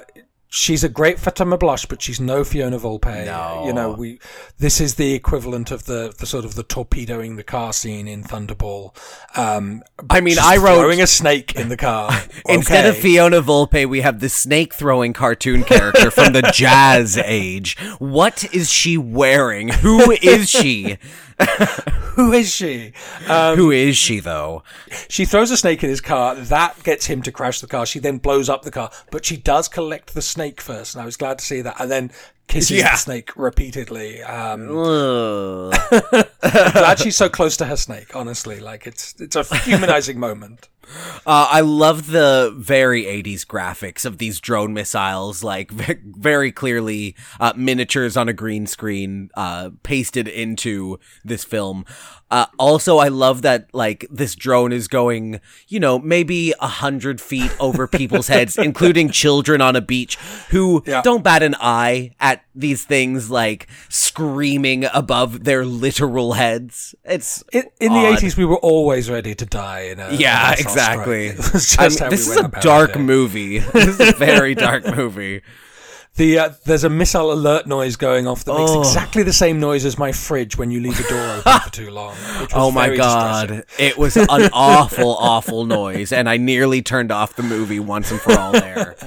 she's a great Fatima Blush, but she's no Fiona Volpe. No. You know, we this is the equivalent of the, the sort of the torpedoing the car scene in Thunderball. Um, I mean, I wrote- throwing a snake in the car <laughs> Instead of Fiona Volpe, we have the snake throwing cartoon character from the <laughs> jazz age. What is she wearing? Who is she? <laughs> <laughs> Who is she? Um, Who is she, though? She throws a snake in his car. That gets him to crash the car. She then blows up the car, but she does collect the snake first, and I was glad to see that. And then kisses Yeah. the snake repeatedly. Um, glad she's <laughs> so close to her snake. Honestly, like it's it's a humanizing moment. <laughs> Uh, I love the very 80s graphics of these drone missiles, like very clearly uh, miniatures on a green screen uh, pasted into this film. Uh, also, I love that like this drone is going, you know, maybe a hundred feet over <laughs> people's heads, including children on a beach who Yeah. don't bat an eye at these things like screaming above their literal heads. It's In, in the 80s, we were always ready to die in a Yeah, exactly. strike. It was just I mean, how this we is a dark it. movie. <laughs> This is a very dark movie. The uh, there's a missile alert noise going off that makes Oh. exactly the same noise as my fridge when you leave the door open for <laughs> too long. Which was Oh my very god. distressing. It was an <laughs> awful, awful noise, and I nearly turned off the movie once and for all there. <laughs>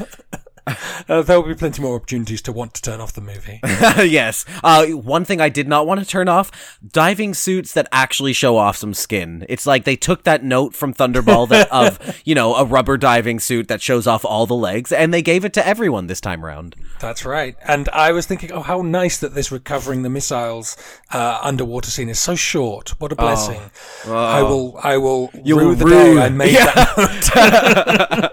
Uh, there will be plenty more opportunities to want to turn off the movie. <laughs> yes. Uh, one thing I did not want to turn off diving suits that actually show off some skin. It's like they took that note from Thunderball that, <laughs> of, you know, a rubber diving suit that shows off all the legs, and they gave it to everyone this time around. That's right. And I was thinking, oh, how nice that this recovering the missiles uh, underwater scene is so short. What a blessing. I will, I will rue the rue- day I made <laughs> that.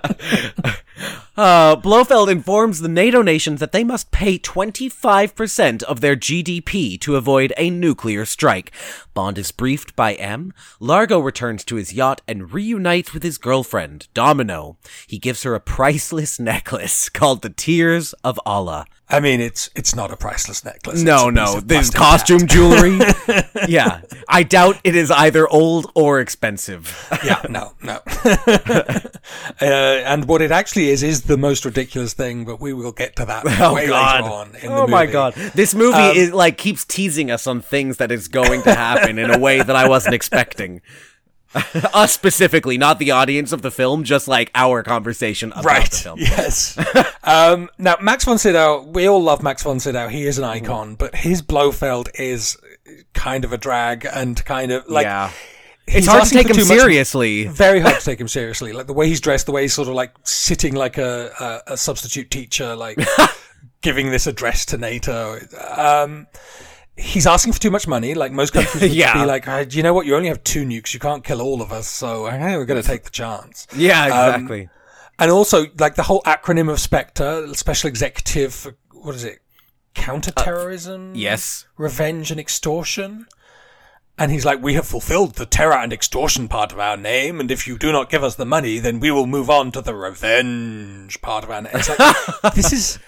Uh, Blofeld informs the NATO nations that they must pay 25% of their GDP to avoid a nuclear strike. Bond is briefed by M. Largo returns to his yacht and reunites with his girlfriend, Domino. He gives her a priceless <laughs> necklace called the Tears of Allah. I mean, it's it's not a priceless necklace. No, It's a piece no, this costume tat. jewelry. <laughs> yeah, I doubt it is either old or expensive. yeah, no, no. <laughs> uh, and what it actually is is the most ridiculous thing, but we will get to that <laughs> way later on. In oh the my god, this movie Um, is like keeps teasing us on things that is going to happen in a way that I wasn't expecting. <laughs> us specifically, not the audience of the film, just like our conversation about Right. the film. Yes. <laughs> um, now, Max von Sydow, we all love Max von Sydow. He is an icon, but his Blofeld is kind of a drag and kind of like. yeah, he's it's hard to take him too much- seriously. Very hard to <laughs> take him seriously. Like the way he's dressed, the way he's sort of like sitting like a, a, a substitute teacher, like giving this address to NATO. Um, he's asking for too much money. Like most <laughs> countries would Yeah. be like, "Uh, you know what? You only have two nukes. You can't kill all of us. So hey, we're going to take the chance. Yeah, Um, exactly. And also, like the whole acronym of Spectre, Special Executive, for, what is it? Counterterrorism? yes. Revenge and extortion? And he's like, We have fulfilled the terror and extortion part of our name, and if you do not give us the money, then we will move on to the revenge part of our name. It's like, <laughs> this is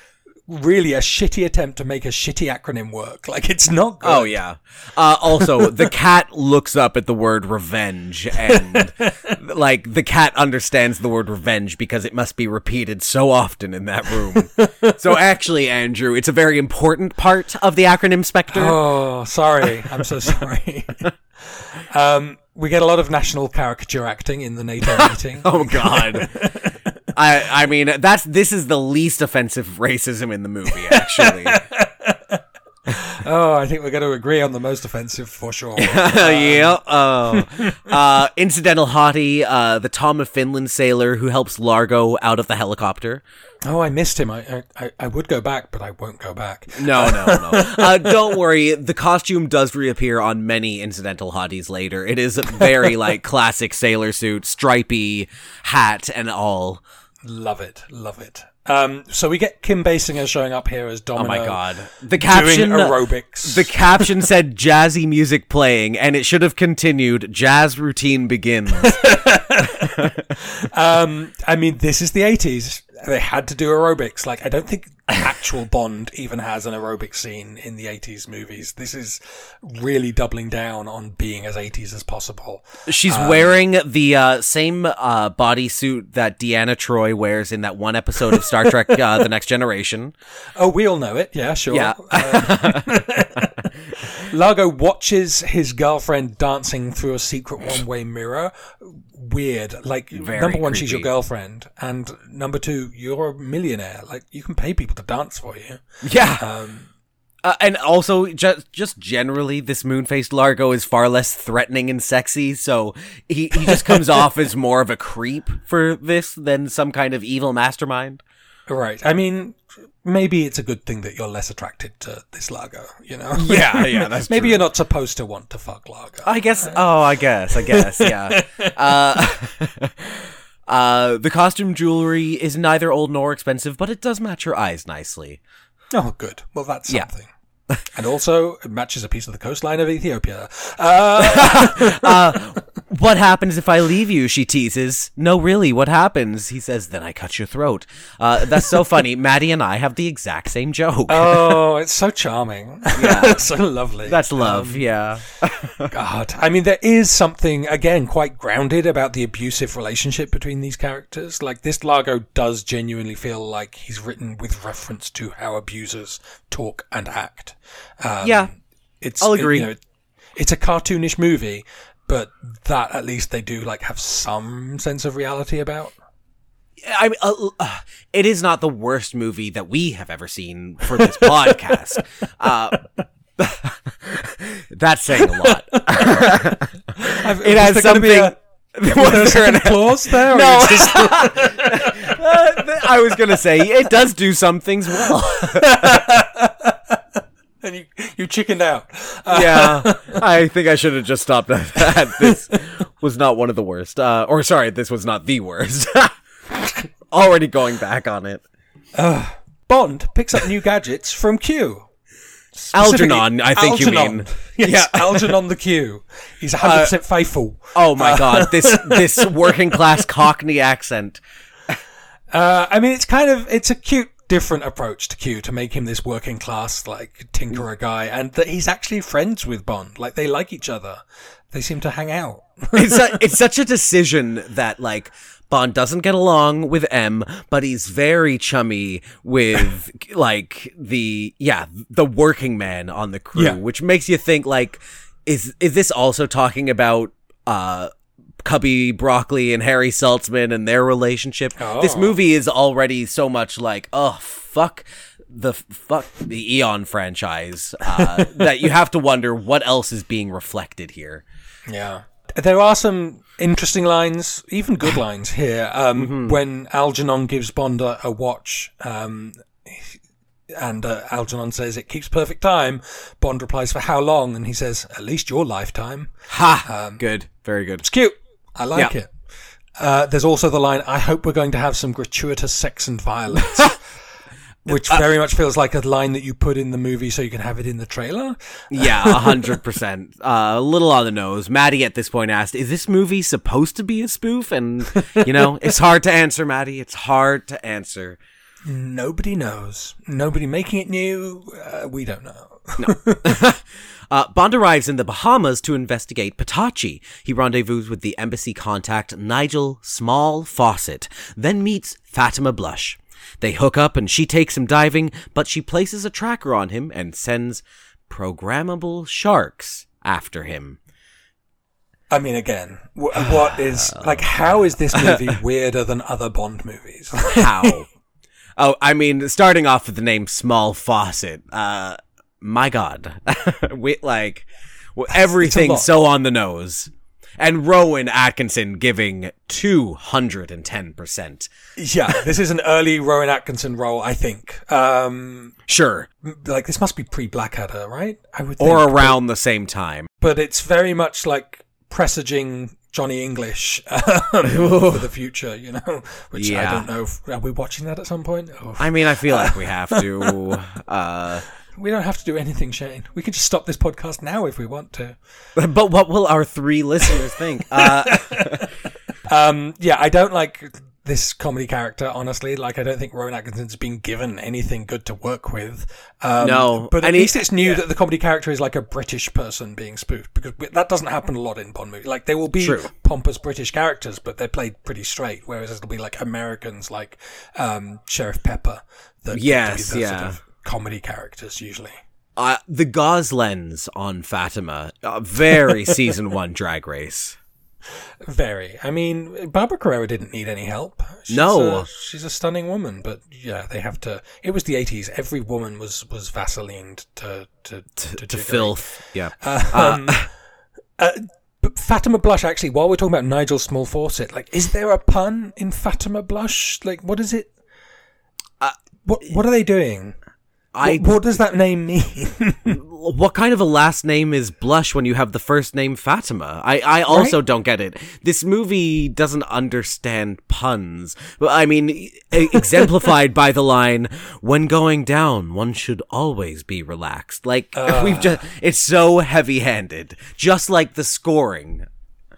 really a shitty attempt to make a shitty acronym work. <laughs> Like, it's not good. Oh yeah. Uh, also, the cat looks up at the word revenge, and <laughs> like the cat understands the word revenge because it must be repeated so often in that room. <laughs> so actually, Andrew, it's a very important part of the acronym Spectre. Oh, sorry. I'm so sorry. um, we get a lot of national caricature acting in the NATO meeting. Oh God. I I mean that's this is the least offensive racism in the movie actually. <laughs> Oh, I think we're going to agree on the most offensive for sure. <laughs> yeah. Oh. Uh, incidental hottie, uh, the Tom of Finland sailor who helps Largo out of the helicopter. Oh, I missed him. I, I I would go back, but I won't go back. No, no, no. uh, don't worry. The costume does reappear on many incidental hotties later. It is a very like classic sailor suit, stripy hat and all. Love it, love it. Um, so we get Kim Basinger showing up here as Domino. Oh my god. The caption doing aerobics. The caption said jazzy music playing and it should have continued jazz routine begins. <laughs> um, I mean, this is the eighties. They had to do aerobics. Like, I don't think actual <laughs> Bond even has an aerobic scene in the eighties movies. This is really doubling down on being as eighties as possible. She's Um, wearing the uh, same uh, bodysuit that Deanna Troi wears in that one episode of Star Trek uh, The Next Generation. <laughs> Oh, we all know it. Yeah, sure. Yeah. Um, <laughs> Largo watches his girlfriend dancing through a secret one-way mirror. Weird. Like, Very number one, she's your girlfriend, and number two, you're a millionaire. Like, you can pay people to dance for you. Yeah. Um, Uh, and also, just just generally, this moon-faced Largo is far less threatening and sexy, so he, he just comes <laughs> off as more of a creep for this than some kind of evil mastermind. Right. I mean, maybe it's a good thing that you're less attracted to this Largo. You know? <laughs> Yeah, yeah, <laughs> that's maybe true. you're not supposed to want to fuck Largo. I guess. Oh, I guess. I guess. Yeah. <laughs> uh, uh, the costume jewelry is neither old nor expensive, but it does match her eyes nicely. oh, good. Well, that's Yeah. And also it matches a piece of the coastline of Ethiopia. <laughs> Uh, What happens if I leave you? She teases. No, really, what happens? He says, then I cut your throat. Uh, that's so funny. <laughs> Maddie and I have the exact same joke. oh, it's so <laughs> charming. Yeah, so lovely. that's love, yeah. God. I mean, there is something, again, quite grounded about the abusive relationship between these characters. Like, this Largo does genuinely feel like he's written with reference to how abusers talk and act. Um, Yeah, it's, I'll it- agree. you know, it's a cartoonish movie, but that at least they do, like, have some sense of reality about. I mean, uh, uh, it is not the worst movie that we have ever seen for this <laughs> podcast. Uh, <laughs> that's saying a lot. It has there gonna be something. A, <laughs> was there an applause there? No. just- I was gonna say it does do some things well. And you, you chickened out. yeah, <laughs> I think I should have just stopped at <laughs> that. This was not one of the worst. Uh, or sorry, this was not the worst. <laughs> Already going back on it. Bond picks up new gadgets from Q. Algernon, I think you Algernon. mean. Yes, Yeah. Algernon the Q. He's 100% faithful. Oh my god, this this working class Cockney accent. Uh, I mean, it's kind of, it's a cute, different approach to Q to make him this working class, like, tinkerer guy, and that he's actually friends with Bond. Like, they like each other. They seem to hang out. <laughs> It's a, it's such a decision that like Bond doesn't get along with M, but he's very chummy with <laughs> like the yeah the working man on the crew, Yeah. which makes you think like is is this also talking about uh Cubby Broccoli and Harry Saltzman and their relationship? This Oh. movie is already so much like oh fuck the fuck the Eon franchise uh, <laughs> that you have to wonder what else is being reflected here. Yeah. There are some interesting lines, even good <laughs> lines here. Um, Mm-hmm. When Algernon gives Bond a, a watch, um, and uh, Algernon says it keeps perfect time, Bond replies, "For how long?" And he says, "At least your lifetime." Ha! good, very good. It's cute. I like Yeah. it. Uh, there's also the line, "I hope we're going to have some gratuitous sex and violence." <laughs> <laughs> Which Uh, very much feels like a line that you put in the movie so you can have it in the trailer. Yeah, <laughs> a hundred percent. Uh, A little on the nose. Maddie at this point asked, "Is this movie supposed to be a spoof?" And you know, it's hard to answer, Maddie. It's hard to answer. Nobody knows. Nobody making it new. Uh, we don't know. Uh, Bond arrives in the Bahamas to investigate Petachi. He rendezvous with the embassy contact Nigel Small Fawcett, then meets Fatima Blush. They hook up and she takes him diving, but she places a tracker on him and sends programmable sharks after him. I mean, again, wh- what is <sighs> like? How is this movie weirder than other Bond movies? How? <laughs> oh, I mean, starting off with the name Small Faucet. Uh, my God, <laughs> we like well, everything so on the nose, and Rowan Atkinson giving two hundred and ten percent. yeah, this is an early Rowan Atkinson role, I think. Um, Sure, like this must be pre Blackadder, right? I would, think. or around the same time. but it's very much like presaging Johnny English <laughs> for the future, you know. Which I don't know. If, are we watching that at some point? Oh, I mean, I feel like we have to. <laughs> Uh, we don't have to do anything, Shane. We can just stop this podcast now if we want to. <laughs> but what will our three listeners think? Uh, <laughs> Um, yeah, I don't like this comedy character, honestly. Like, I don't think Rowan Atkinson's been given anything good to work with. Um, No, but at and he- least it's new that the comedy character is like a British person being spoofed because we- that doesn't happen a lot in Bond movies. Like, they will be True. pompous British characters, but they're played pretty straight. Whereas it'll be like Americans, like um, Sheriff Pepper, that Yes, the sort yeah. of comedy characters usually. uh, the gauze lens on Fatima, uh, very <laughs> season one drag race. Very. I mean, Barbara Carrera didn't need any help. She's No. a, she's a stunning woman, but yeah, they have to. It was the eighties. Every woman was was vaselined to to to, to jiggery. filth. Yeah. <laughs> Um, uh, but Fatima Blush, actually, while we're talking about Nigel Small Fawcett, like, is there a pun in Fatima Blush? Like, what is it? Uh, what What are they doing? I what, what does that name mean? <laughs> what kind of a last name is Blush when you have the first name Fatima? I, I also Right? don't get it. This movie doesn't understand puns. I mean, exemplified by the line, when going down, one should always be relaxed. Like, <laughs> we've just, ah. it's so heavy handed. Just like the scoring.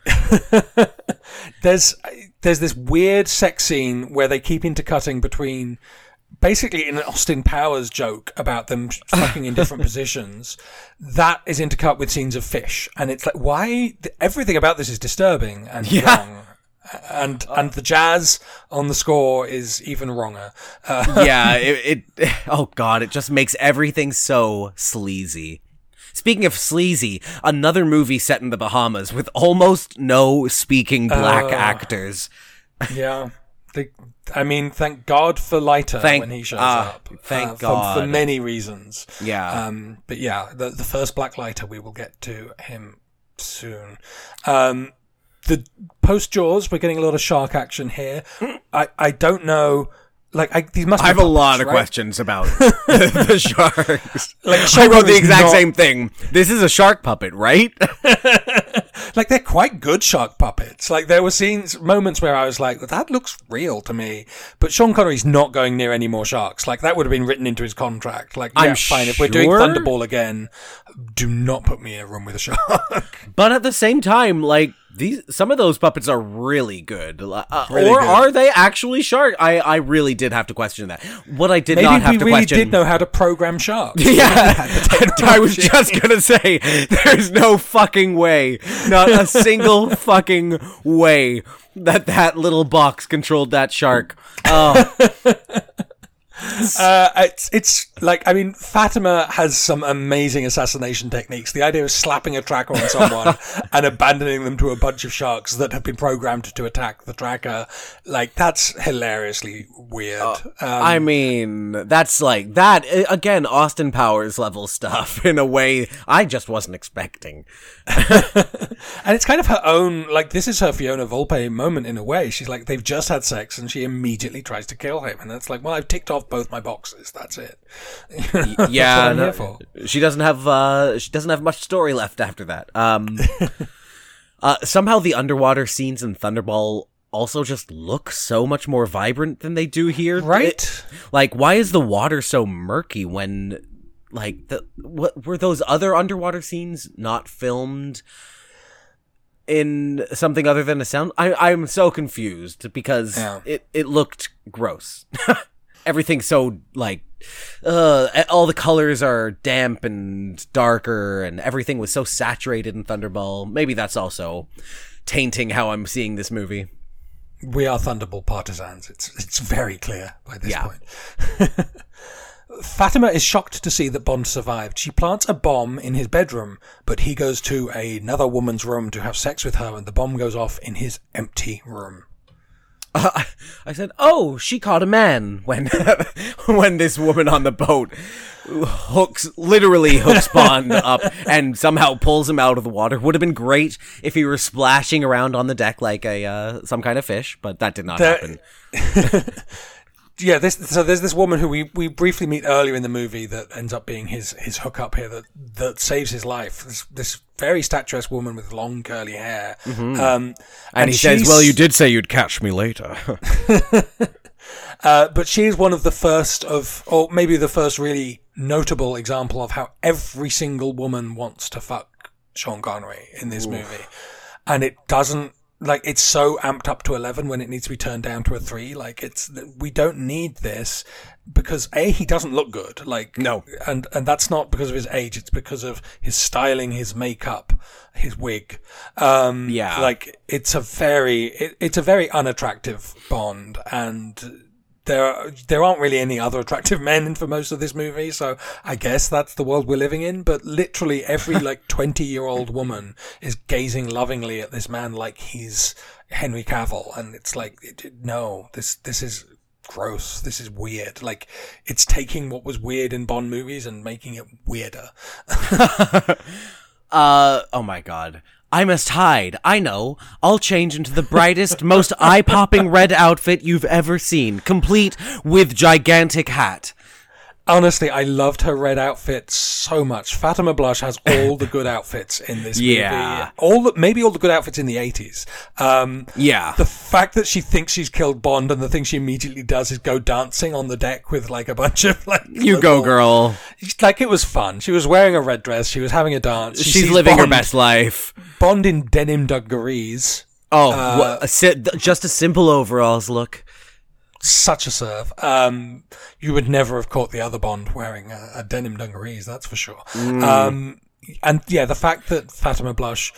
<laughs> there's there's this weird sex scene where they keep intercutting between basically in an Austin Powers joke about them <laughs> fucking in different positions. That is intercut with scenes of fish, and it's like why everything about this is disturbing and Yeah. wrong. And and the jazz on the score is even wronger. Uh, yeah, <laughs> it, it, oh god, it just makes everything so sleazy. Speaking of sleazy, another movie set in the Bahamas with almost no speaking black actors. yeah, <laughs> I mean, thank God for Leiter Thank- when he shows ah, up. thank uh, for- God. for, many reasons. Yeah. Um, but yeah, the the first Black Leiter, we will get to him soon. Um, the post Jaws, we're getting a lot of shark action here. I, I don't know, like I, these must. I have a lot of right? questions about <laughs> the sharks. Like, I wrote the exact not- same thing. This is a shark puppet, right? <laughs> Like they're quite good shark puppets. Like there were scenes, moments where I was like, that looks real to me. But Sean Connery's not going near any more sharks. Like that would have been written into his contract. Like, I'm fine. If we're doing. Thunderball again, do not put me in a room with a shark. but at the same time, like these, some of those puppets are really good. Uh, Really or good. are they actually shark? I, I really did have to question that. What I did Maybe not have we to really question. did know how to program sharks. <laughs> Yeah, <laughs> I was just gonna say, there's no fucking way, not a <laughs> single fucking way that that little box controlled that shark. Oh, Uh, it's it's like I mean Fatima has some amazing assassination techniques. The idea of slapping a tracker on someone <laughs> and abandoning them to a bunch of sharks that have been programmed to attack the tracker, like that's hilariously weird. um, I mean, that's like that uh, again, Austin Powers level stuff <laughs> in a way I just wasn't expecting. <laughs> and it's kind of her own like this is her Fiona Volpe moment in a way. She's like they've just had sex and she immediately tries to kill him, and that's like well I've ticked off both my boxes. That's it. <laughs> Yeah, what I'm no- she doesn't have uh she doesn't have much story left after that. Um <laughs> uh somehow the underwater scenes in Thunderball also just look so much more vibrant than they do here. Right? It- like why is the water so murky when like the what were those other underwater scenes not filmed in something other than a sound I I'm so confused because Yeah. it it looked gross. <laughs> Everything's so like uh all the colors are damp and darker and everything was so saturated in Thunderball. Maybe that's also tainting how I'm seeing this movie. we are Thunderball partisans. It's it's very clear by this Yeah. point. <laughs> Fatima is shocked to see that Bond survived. She plants a bomb in his bedroom, but he goes to another woman's room to have sex with her, and the bomb goes off in his empty room. <laughs> I said, "Oh, she caught a man when <laughs> when this woman on the boat hooks literally hooks Bond up and somehow pulls him out of the water. Would have been great if he were splashing around on the deck like a uh, some kind of fish, but that did not There- happen. <laughs> Yeah, this so there's this woman who we, we briefly meet earlier in the movie that ends up being his his hookup here that that saves his life. This this very statuesque woman with long curly hair. Um, And, he says, "Well, you did say you'd catch me later." <laughs> Uh, but she is one of the first of, or maybe the first really notable example of how every single woman wants to fuck Sean Connery in this movie. And it doesn't, like, it's so amped up to 11 when it needs to be turned down to a 3. Like, it's, we don't need this because A, he doesn't look good. Like, No. And, and that's not because of his age. It's because of his styling, his makeup, his wig. Um, Yeah. Like, it's a very, it, it's a very unattractive Bond and, there are, there aren't really any other attractive <laughs> men for most of this movie, so I guess that's the world we're living in. But literally every <laughs> like twenty year old woman is gazing lovingly at this man like he's Henry Cavill, and it's like no, this this is gross. This is weird. Like it's taking what was weird in Bond movies and making it weirder. <laughs> Uh, oh my god. I must hide. I know. I'll change into the brightest, <laughs> most eye-popping red outfit you've ever seen, complete with gigantic hat. honestly, I loved her red outfit so much. Fatima Blush has all the good outfits in this Yeah. movie. All the, maybe all the good outfits in the eighties. Um, Yeah. the fact that she thinks she's killed Bond and the thing she immediately does is go dancing on the deck with like a bunch of like You go, girl. Like it was fun. She was wearing a red dress. She was having a dance. She She's living her best life. Bond in denim dungarees. Oh, Uh, what, a si- just a simple overalls look. Such a serve. Um, you would never have caught the other Bond wearing a, a denim dungarees. That's for sure. Um, and yeah, the fact that Fatima Blush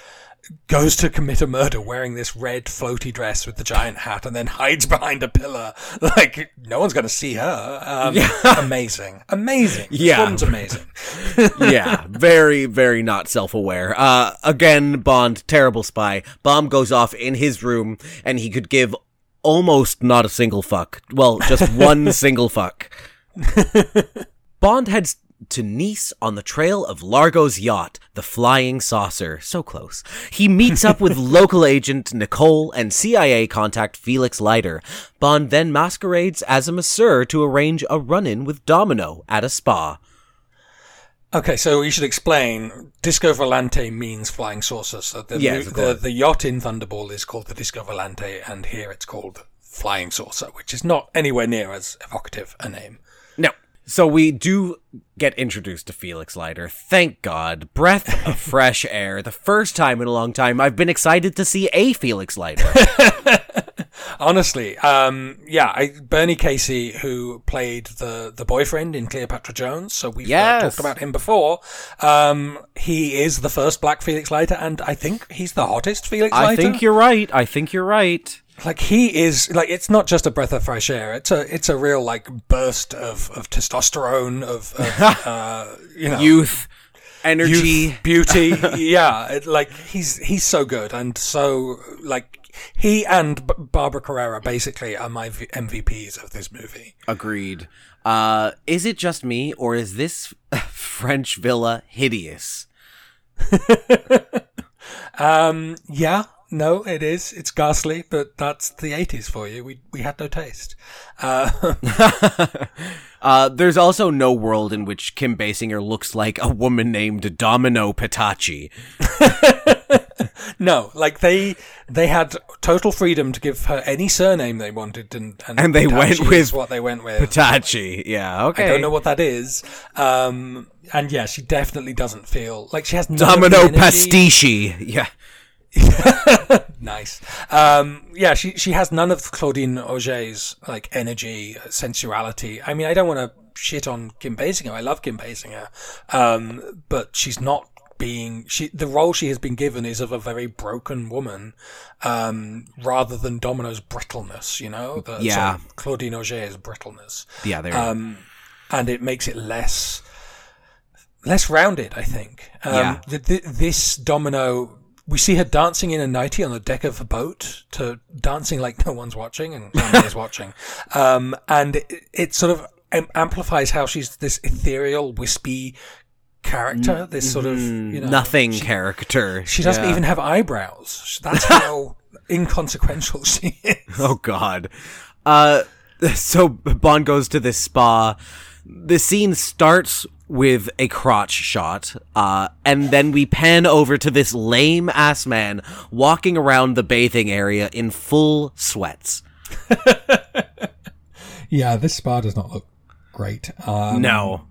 goes to commit a murder wearing this red floaty dress with the giant hat and then hides behind a pillar <laughs> like no one's going to see her um, <laughs> amazing amazing Yeah. woman's amazing <laughs> yeah, very, very not self-aware. Uh, again, Bond, terrible spy. Bomb goes off in his room, and he could give almost not a single fuck. Well, just one single fuck. Bond heads to Nice on the trail of Largo's yacht, the Flying Saucer. So close. He meets up with <laughs> local agent Nicole and CIA contact Felix Leiter. Bond then masquerades as a masseur to arrange a run-in with Domino at a spa. Okay, so you should explain. Disco Volante means flying saucer. So the, Yes, the the yacht in Thunderball is called the Disco Volante, and here it's called Flying Saucer, which is not anywhere near as evocative a name. So we do get introduced to Felix Leiter. Thank God. Breath of <laughs> fresh air. The first time in a long time I've been excited to see a Felix Leiter. <laughs> Honestly, um, yeah, I, Bernie Casey, who played the the boyfriend in Cleopatra Jones, so we've uh, talked about him before. Um, he is the first black Felix Leiter, and I think he's the hottest Felix Leiter. I think you're right. I think you're right. Like he is like it's not just a breath of fresh air it's a it's a real like burst of of testosterone of, of <laughs> uh you know Youth, energy. youth, beauty <laughs> yeah it, like he's he's so good and so like he and B- barbara carrera basically are my v- mvps of this movie Agreed. Uh, is it just me, or is this <laughs> French villa hideous? um yeah no it is it's ghastly but that's the 80s for you we we had no taste uh <laughs> Uh, there's also no world in which Kim Basinger looks like a woman named Domino Petachi. <laughs> no like they they had total freedom to give her any surname they wanted and and, And they went with what they went with Petachi. Yeah, okay. I don't know what that is. Um, and yeah, she definitely doesn't feel like she has Domino Pastiche. Yeah. <laughs> Nice. Um, yeah, she she has none of Claudine Auger's like energy, sensuality. I mean, I don't want to shit on Kim Basinger. I love Kim Basinger, um, but she's not being she. The role she has been given is of a very broken woman, um, rather than Domino's brittleness. You know, the, Yeah. sorry, Claudine Auger's brittleness. Yeah, there. um, and it makes it less less rounded. I think. Um, Yeah. th- th- this domino, we see her dancing in a nightie on the deck of a boat, to dancing like no one's watching and nobody is watching, <laughs> um, and it, it sort of am- amplifies how she's this ethereal, wispy character. This sort of you know, Nothing She, character. she doesn't Yeah. even have eyebrows. That's how <laughs> inconsequential she is. Oh God. Uh, <laughs> so Bond goes to this spa. The scene starts with a crotch shot, uh, and then we pan over to this lame ass man walking around the bathing area in full sweats. <laughs> Yeah, this spa does not look great. Um, No.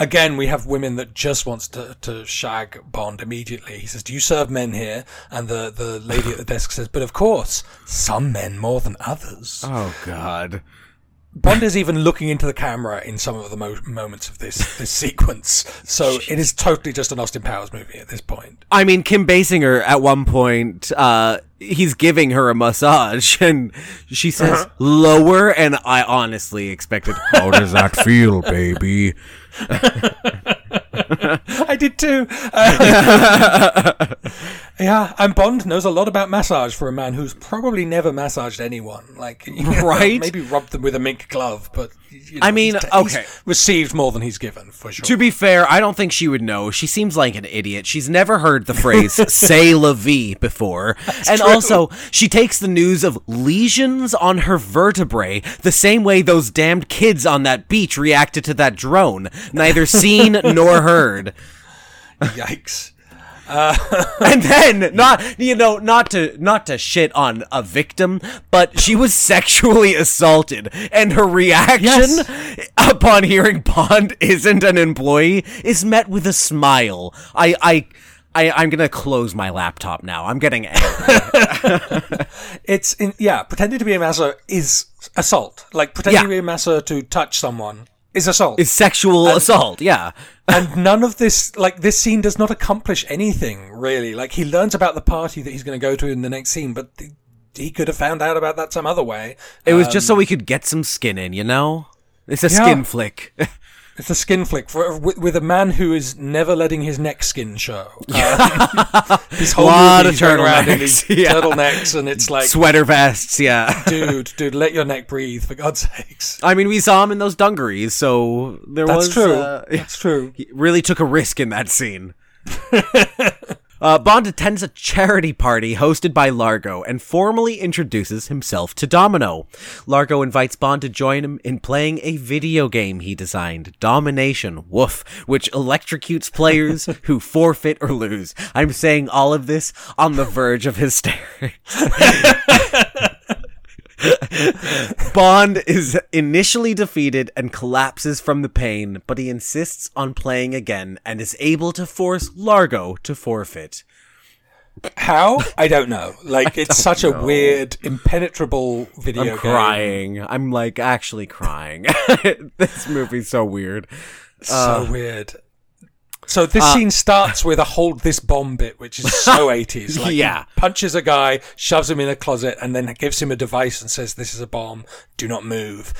again, we have women that just wants to, to shag Bond immediately. He says, "Do you serve men here?" And the the lady at the desk says, "But of course, some men more than others." Oh God. Bond is even looking into the camera in some of the mo- moments of this this <laughs> sequence, so it is totally just an Austin Powers movie at this point. I mean, Kim Basinger at one point, uh, he's giving her a massage, <laughs> and she says lower, and I honestly expected, <laughs> how does that feel, baby? <laughs> I did too. Uh, <laughs> Yeah, and Bond knows a lot about massage for a man who's probably never massaged anyone. Like, you know, Right? Maybe rubbed them with a mink glove, but you know, I mean, he's- he's okay. received more than he's given for sure. To be fair, I don't think she would know. She seems like an idiot. She's never heard the phrase <laughs> "say la vie" before, and true. also she takes the news of lesions on her vertebrae the same way those damned kids on that beach reacted to that drone. Neither seen nor heard. Yikes. Uh, <laughs> and then, not you know, not to not to shit on a victim, but she was sexually assaulted, and her reaction Yes. upon hearing Bond isn't an employee is met with a smile. I I. I, I'm gonna close my laptop now. I'm getting angry. <laughs> It's in yeah, pretending to be a masser is assault. Like pretending Yeah. to be a masser to touch someone is assault. Is sexual assault. Yeah. And none of this like this scene does not accomplish anything really. Like he learns about the party that he's going to go to in the next scene, but th- he could have found out about that some other way. It was just so um, we could get some skin in, you know. It's a Yeah. skin flick. <laughs> It's a skin flick for with, with a man who is never letting his neck skin show. Um, <laughs> <laughs> his whole Lot movie of he's going around in turtlenecks, these <laughs> yeah. turtlenecks, and it's like, Sweater vests. Yeah. dude, dude, let your neck breathe for God's sakes. I mean, we saw him in those dungarees, so there That's was. true. uh, That's true. He really took a risk in that scene. Uh, Bond attends a charity party hosted by Largo and formally introduces himself to Domino. Largo invites Bond to join him in playing a video game he designed, Domination, woof, which electrocutes players <laughs> who forfeit or lose. I'm saying all of this on the verge of hysterics. <laughs> <laughs> Bond is initially defeated and collapses from the pain, but he insists on playing again and is able to force Largo to forfeit. How? I don't know. Like <laughs> it's such a weird, impenetrable video I'm game. crying. I'm like actually crying. <laughs> this movie's so weird. So uh, weird. So this scene starts with a hold this bomb bit, which is so <laughs> 80s. Like, Yeah. punches a guy, shoves him in a closet, and then gives him a device and says, "This is a bomb. Do not move."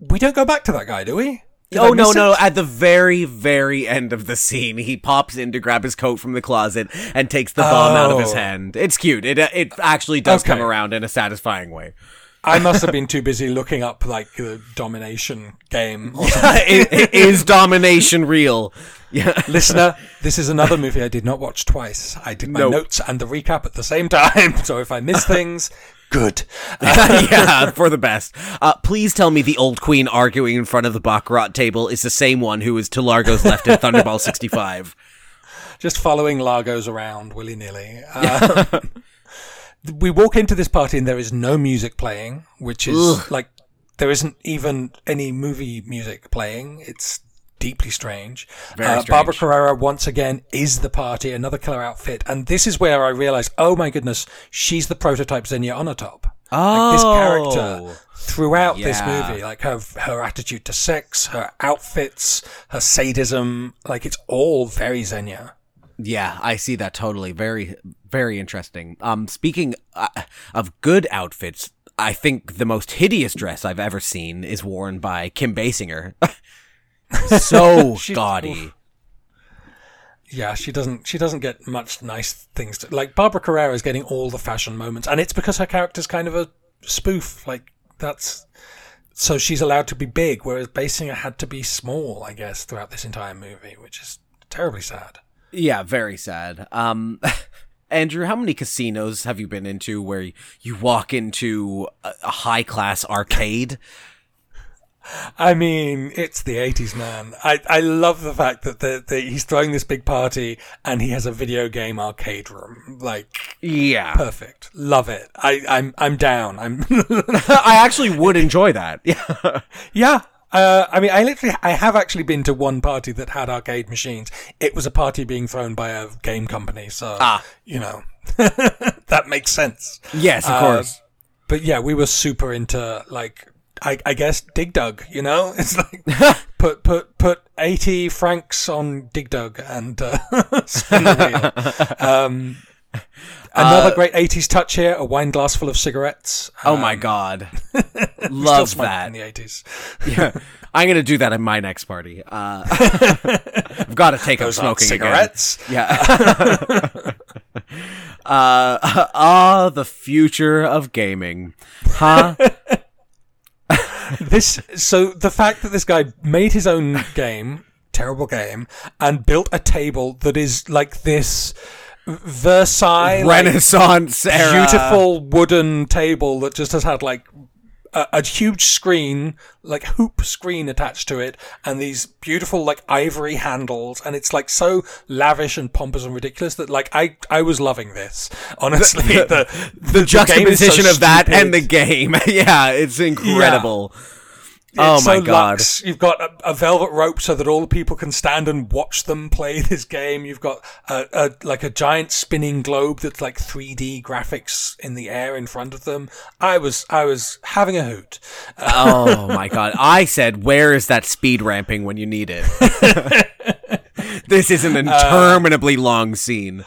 We don't go back to that guy, do we? Did oh no miss no! At the very very end of the scene, he pops in to grab his coat from the closet and takes the bomb out of his Oh. hand. It's cute. It uh, it actually does come around in a satisfying way. I must have been too busy looking up like the domination game. Or something. <laughs> I- i- is domination real? Yeah. Listener, this is another movie I did not watch twice. I did my Nope. notes and the recap at the same time, <laughs> so if I miss things, good. <laughs> yeah, for the best. Uh, please tell me the old queen arguing in front of the Baccarat table is the same one who was to Largo's left in Thunderball 65. just following Largos around willy nilly. Uh, we walk into this party and there is no music playing, which is like there isn't even any movie music playing. It's deeply strange. Uh, Barbara. Carrera once again is the party, another killer outfit, and this is where I realize, oh my goodness, she's the prototype Xenia Onatop. Like this character throughout this movie, like her her attitude to sex, her outfits, her sadism, like it's all very Xenia. Yeah, I see that totally. Very, very interesting. Um, speaking uh, of good outfits, I think the most hideous dress I've ever seen is worn by Kim Basinger. <laughs> so <laughs> She- gaudy. Yeah, she doesn't. She doesn't get much nice things. To, like Barbara Carrera is getting all the fashion moments, and it's because her character's kind of a spoof. Like that's so she's allowed to be big, whereas Basinger had to be small. I guess throughout this entire movie, which is terribly sad. Yeah, very sad. Um, <laughs> Andrew, how many casinos have you been into where you walk into a, high class arcade? I mean, it's the '80s, man. I I love the fact that the, the, he's throwing this big party and he has a video game arcade room. Like Yeah, perfect. Love it. I I'm I'm down. I'm <laughs> <laughs> I actually would enjoy that. Yeah, Yeah. Uh, I mean, I literally, I have actually been to one party that had arcade machines. It was a party being thrown by a game company, so Ah. you know <laughs> that makes sense. yes, of Uh, course. But yeah, we were super into like, I, I guess Dig Dug. You know, <laughs> it's like <laughs> put put put eighty francs on Dig Dug and uh, spin the wheel. Um, another great '80s touch here: a wine glass full of cigarettes. Oh my god, <laughs> love that. in the '80s. Yeah, I'm gonna do that at my next party. Uh, <laughs> I've got to take up Those smoking again. cigarettes. Yeah. <laughs> Uh, ah, the future of gaming. Huh? this so the fact that this guy made his own game terrible game and built a table that is like this versailles like, Renaissance era. beautiful wooden table that just has had like a, a huge screen like hoop screen attached to it and these beautiful like ivory handles and it's like so lavish and pompous and ridiculous that like i i was loving this <laughs> honestly the The, is so juxtaposition of that and the game. <laughs> yeah, it's incredible. Oh my so god. You've got a, a velvet rope so that all the people can stand and watch them <laughs> play this game. You've got a, a like a giant spinning globe that's like 3D graphics in the air in front of them. I was I was having a hoot. oh <laughs> my god. I said, where is that speed ramping when you need it? <laughs> this is an uh, interminably long scene.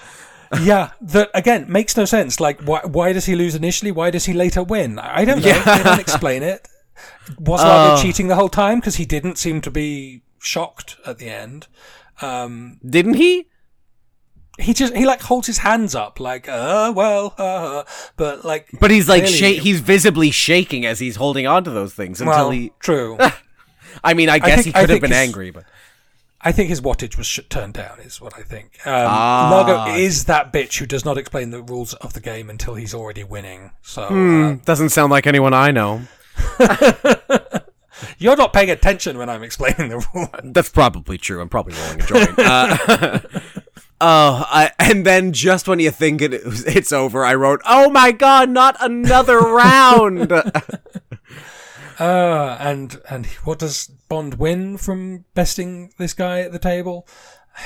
yeah, that again makes no sense. Like, why why does he lose initially? Why does he later win? I don't know. They don't explain it. Was Largo cheating the whole time because he didn't seem to be shocked at the end? Didn't he? He just he like holds his hands up like, uh, well, uh, but like, But he's like, clearly- sha- he's visibly shaking as he's holding on to those things until well, he. true. <laughs> I mean, I guess think- he could have been he's- angry, but. I think his wattage was sh- turned down, is what I think. Um, Ah. Largo is that bitch who does not explain the rules of the game until he's already winning. So Hmm. uh, Doesn't sound like anyone I know. <laughs> you're not paying attention when I'm explaining the rules. That's probably true. I'm probably rolling a joint. uh, <laughs> oh, I, and then just when you think it, it's over, I wrote, "Oh my god, not another round!" <laughs> Uh, and and what does Bond win from besting this guy at the table?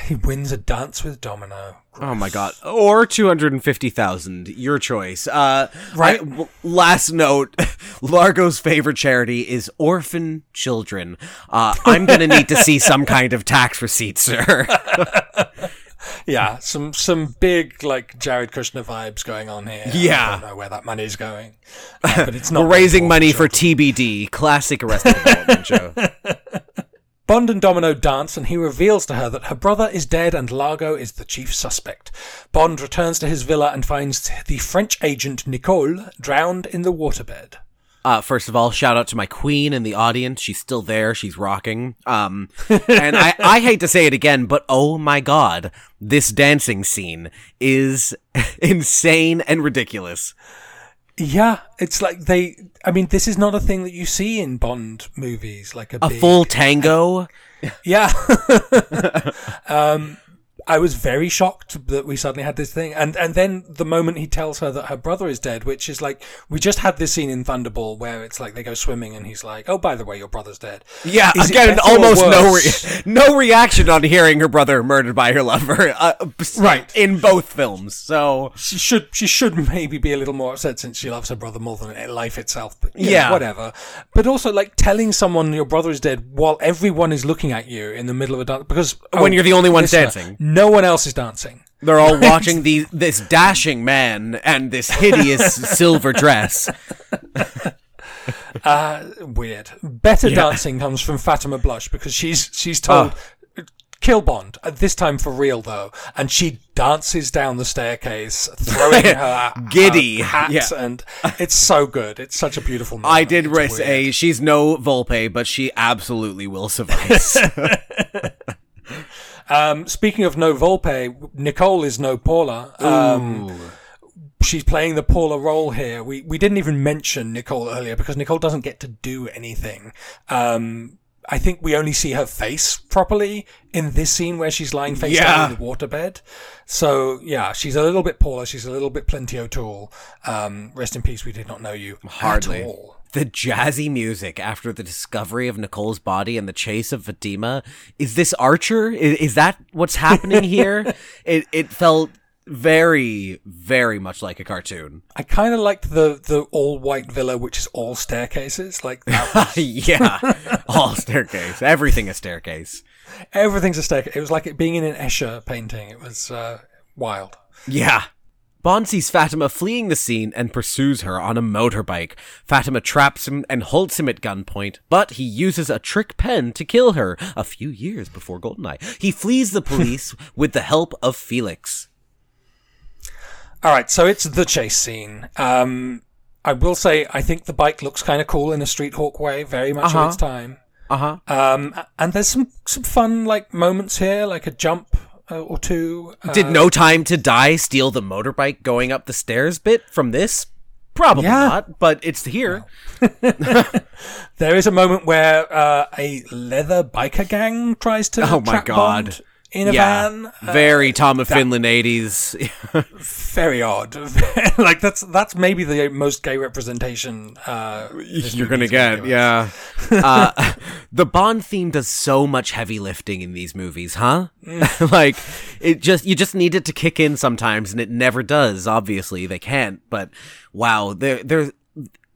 He wins a dance with Domino. oh my god, or two hundred and fifty thousand, your choice. Uh, Right. I- w- last note: <laughs> Largo's favorite charity is orphan children. Uh, I'm gonna need to see some kind of tax receipt, sir. <laughs> Yeah, some some big like Jared Kushner vibes going on here. Yeah. I don't know where that money's going, Uh, <laughs> but it's not. We're raising for money for children. TBD, classic Arrested Development show. Bond and Domino dance, and he reveals to her that her brother is dead and Largo is the chief suspect. Bond returns to his villa and finds the French agent Nicole drowned in the waterbed. Uh, first of all, shout out to my queen in the audience. She's still there. She's rocking. Um, <laughs> and I, I hate to say it again, but oh my god, this dancing scene is <laughs> insane and ridiculous. Yeah, it's like they. I mean, this is not a thing that you see in Bond movies, like a, A big, full tango. Yeah. <laughs> <laughs> um, I was very shocked that we suddenly had this thing, and and then the moment he tells her that her brother is dead, which is like we just had this scene in Thunderball where it's like they go swimming and he's like, "Oh, by the way, your brother's dead." Yeah, Is again, almost no re- <laughs> no reaction on hearing her brother murdered by her lover. Uh, Right. in both films. So She should she should maybe be a little more upset since she loves her brother more than life itself. But know, Yeah. whatever. But also like telling someone your brother is dead while everyone is looking at you in the middle of a dance because When you're the only one listener, dancing. No one else is dancing. they're all <laughs> watching the this dashing man and this hideous <laughs> silver dress. Uh, weird. Better dancing comes from Fatima Blush because she's she's told ah. kill Bond uh, this time for real though, and she dances down the staircase, throwing <laughs> her Giddy. her hat, Yeah. and it's so good. It's such a beautiful. Moment. I did risk a she's no Volpe, but she absolutely will suffice. Um, speaking of no Volpe, Nicole is no Paula. Um, she's playing the Paula role here. We we didn't even mention Nicole earlier because Nicole doesn't get to do anything. Um, I think we only see her face properly in this scene where she's lying face Yeah. down in the waterbed. So yeah, she's a little bit Paula. She's a little bit Plenty O'Toole. Um, rest in peace. We did not know you Hardly. at all. The jazzy music after the discovery of Nicole's body and the chase of Fatima. Is this Archer? Is, is that what's happening <laughs> here? it it felt very very much like a cartoon. I kind of liked the the all white villa, which is all staircases. Like that <laughs> was yeah, <laughs> all staircase. Everything a staircase. Everything's a staircase. It was like it being in an Escher painting. It was uh, wild. Yeah. Bond sees Fatima fleeing the scene and pursues her on a motorbike. Fatima traps him and holds him at gunpoint, but he uses a trick pen to kill her a few years before Goldeneye. He flees the police <laughs> with the help of Felix. All right, so it's the chase scene. Um, I will say, I think the bike looks kind of cool in a Street Hawk way, very much Uh-huh. of its time. Uh huh. Um, and there's some some fun like moments here, like a jump uh, or two. Uh, Did No Time to Die steal the motorbike going up the stairs bit from this? Probably Yeah. not, but it's here. <laughs> there is a moment where uh, a leather biker gang tries to Oh my God. Bond in a yeah, van. Uh, very Tom of Finland '80s. <laughs> very odd. <laughs> like that's that's maybe the most gay representation uh, You're gonna get, yeah. uh, <laughs> the Bond theme does so much heavy lifting in these movies, huh? like it just you just need it to kick in sometimes, and it never does. Obviously, they can't. But wow, there there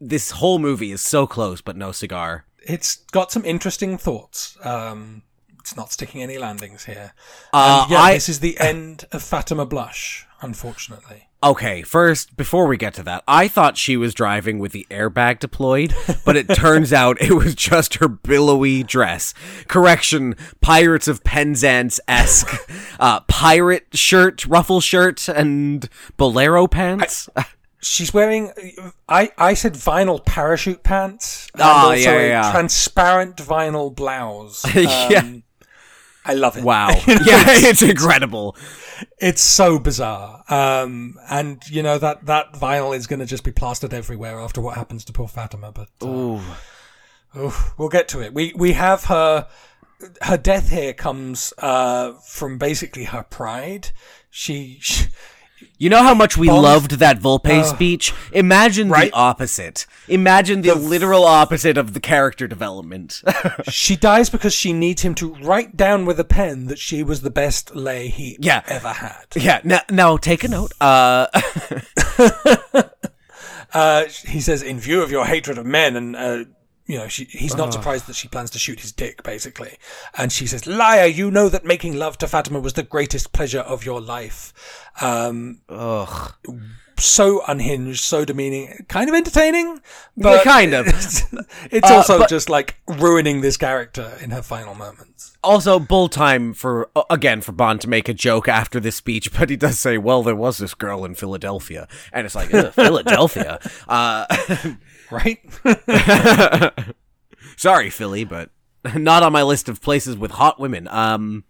this whole movie is so close, but no cigar. It's got some interesting thoughts. Um, it's not sticking any landings here. Uh, yeah, I- this is the end of Fatima Blush, unfortunately. Okay, first, before we get to that, I thought she was driving with the airbag deployed, but it turns out it was just her billowy dress. Correction, Pirates of Penzance esque. <laughs> Uh, pirate shirt, ruffle shirt, and bolero pants. She's wearing. I I said vinyl parachute pants and Ah, also yeah, a yeah. transparent vinyl blouse. <laughs> Yeah. I love it. wow. <laughs> yeah, it's incredible. It's so bizarre. Um, and you know that that vinyl is going to just be plastered everywhere after what happens to poor Fatima. But uh, Ooh. oof, we'll get to it. We we have her. Her death here comes uh, from basically her pride. She, she You know how much we loved that Volpe speech? Imagine Right. the opposite. Imagine the literal opposite of the character development. <laughs> she dies because she needs him to write down with a pen that she was the best lay he Yeah. ever had. yeah, now, now take a note. Uh, <laughs> <laughs> Uh, he says, "In view of your hatred of men and." You know, she, he's not surprised that she plans to shoot his dick, basically. And she says, Liar, you know that making love to Fatima was the greatest pleasure of your life. Um, ugh. So unhinged, so demeaning, kind of entertaining, but kind of. It's, <laughs> it's Uh, also but- just like ruining this character in her final moments. Also, bull time for uh, again for Bond to make a joke after this speech, <laughs> but he does say, "Well, there was this girl in Philadelphia," and it's like <laughs> Philadelphia. Uh, Right? sorry, Philly, but not on my list of places with hot women. Um,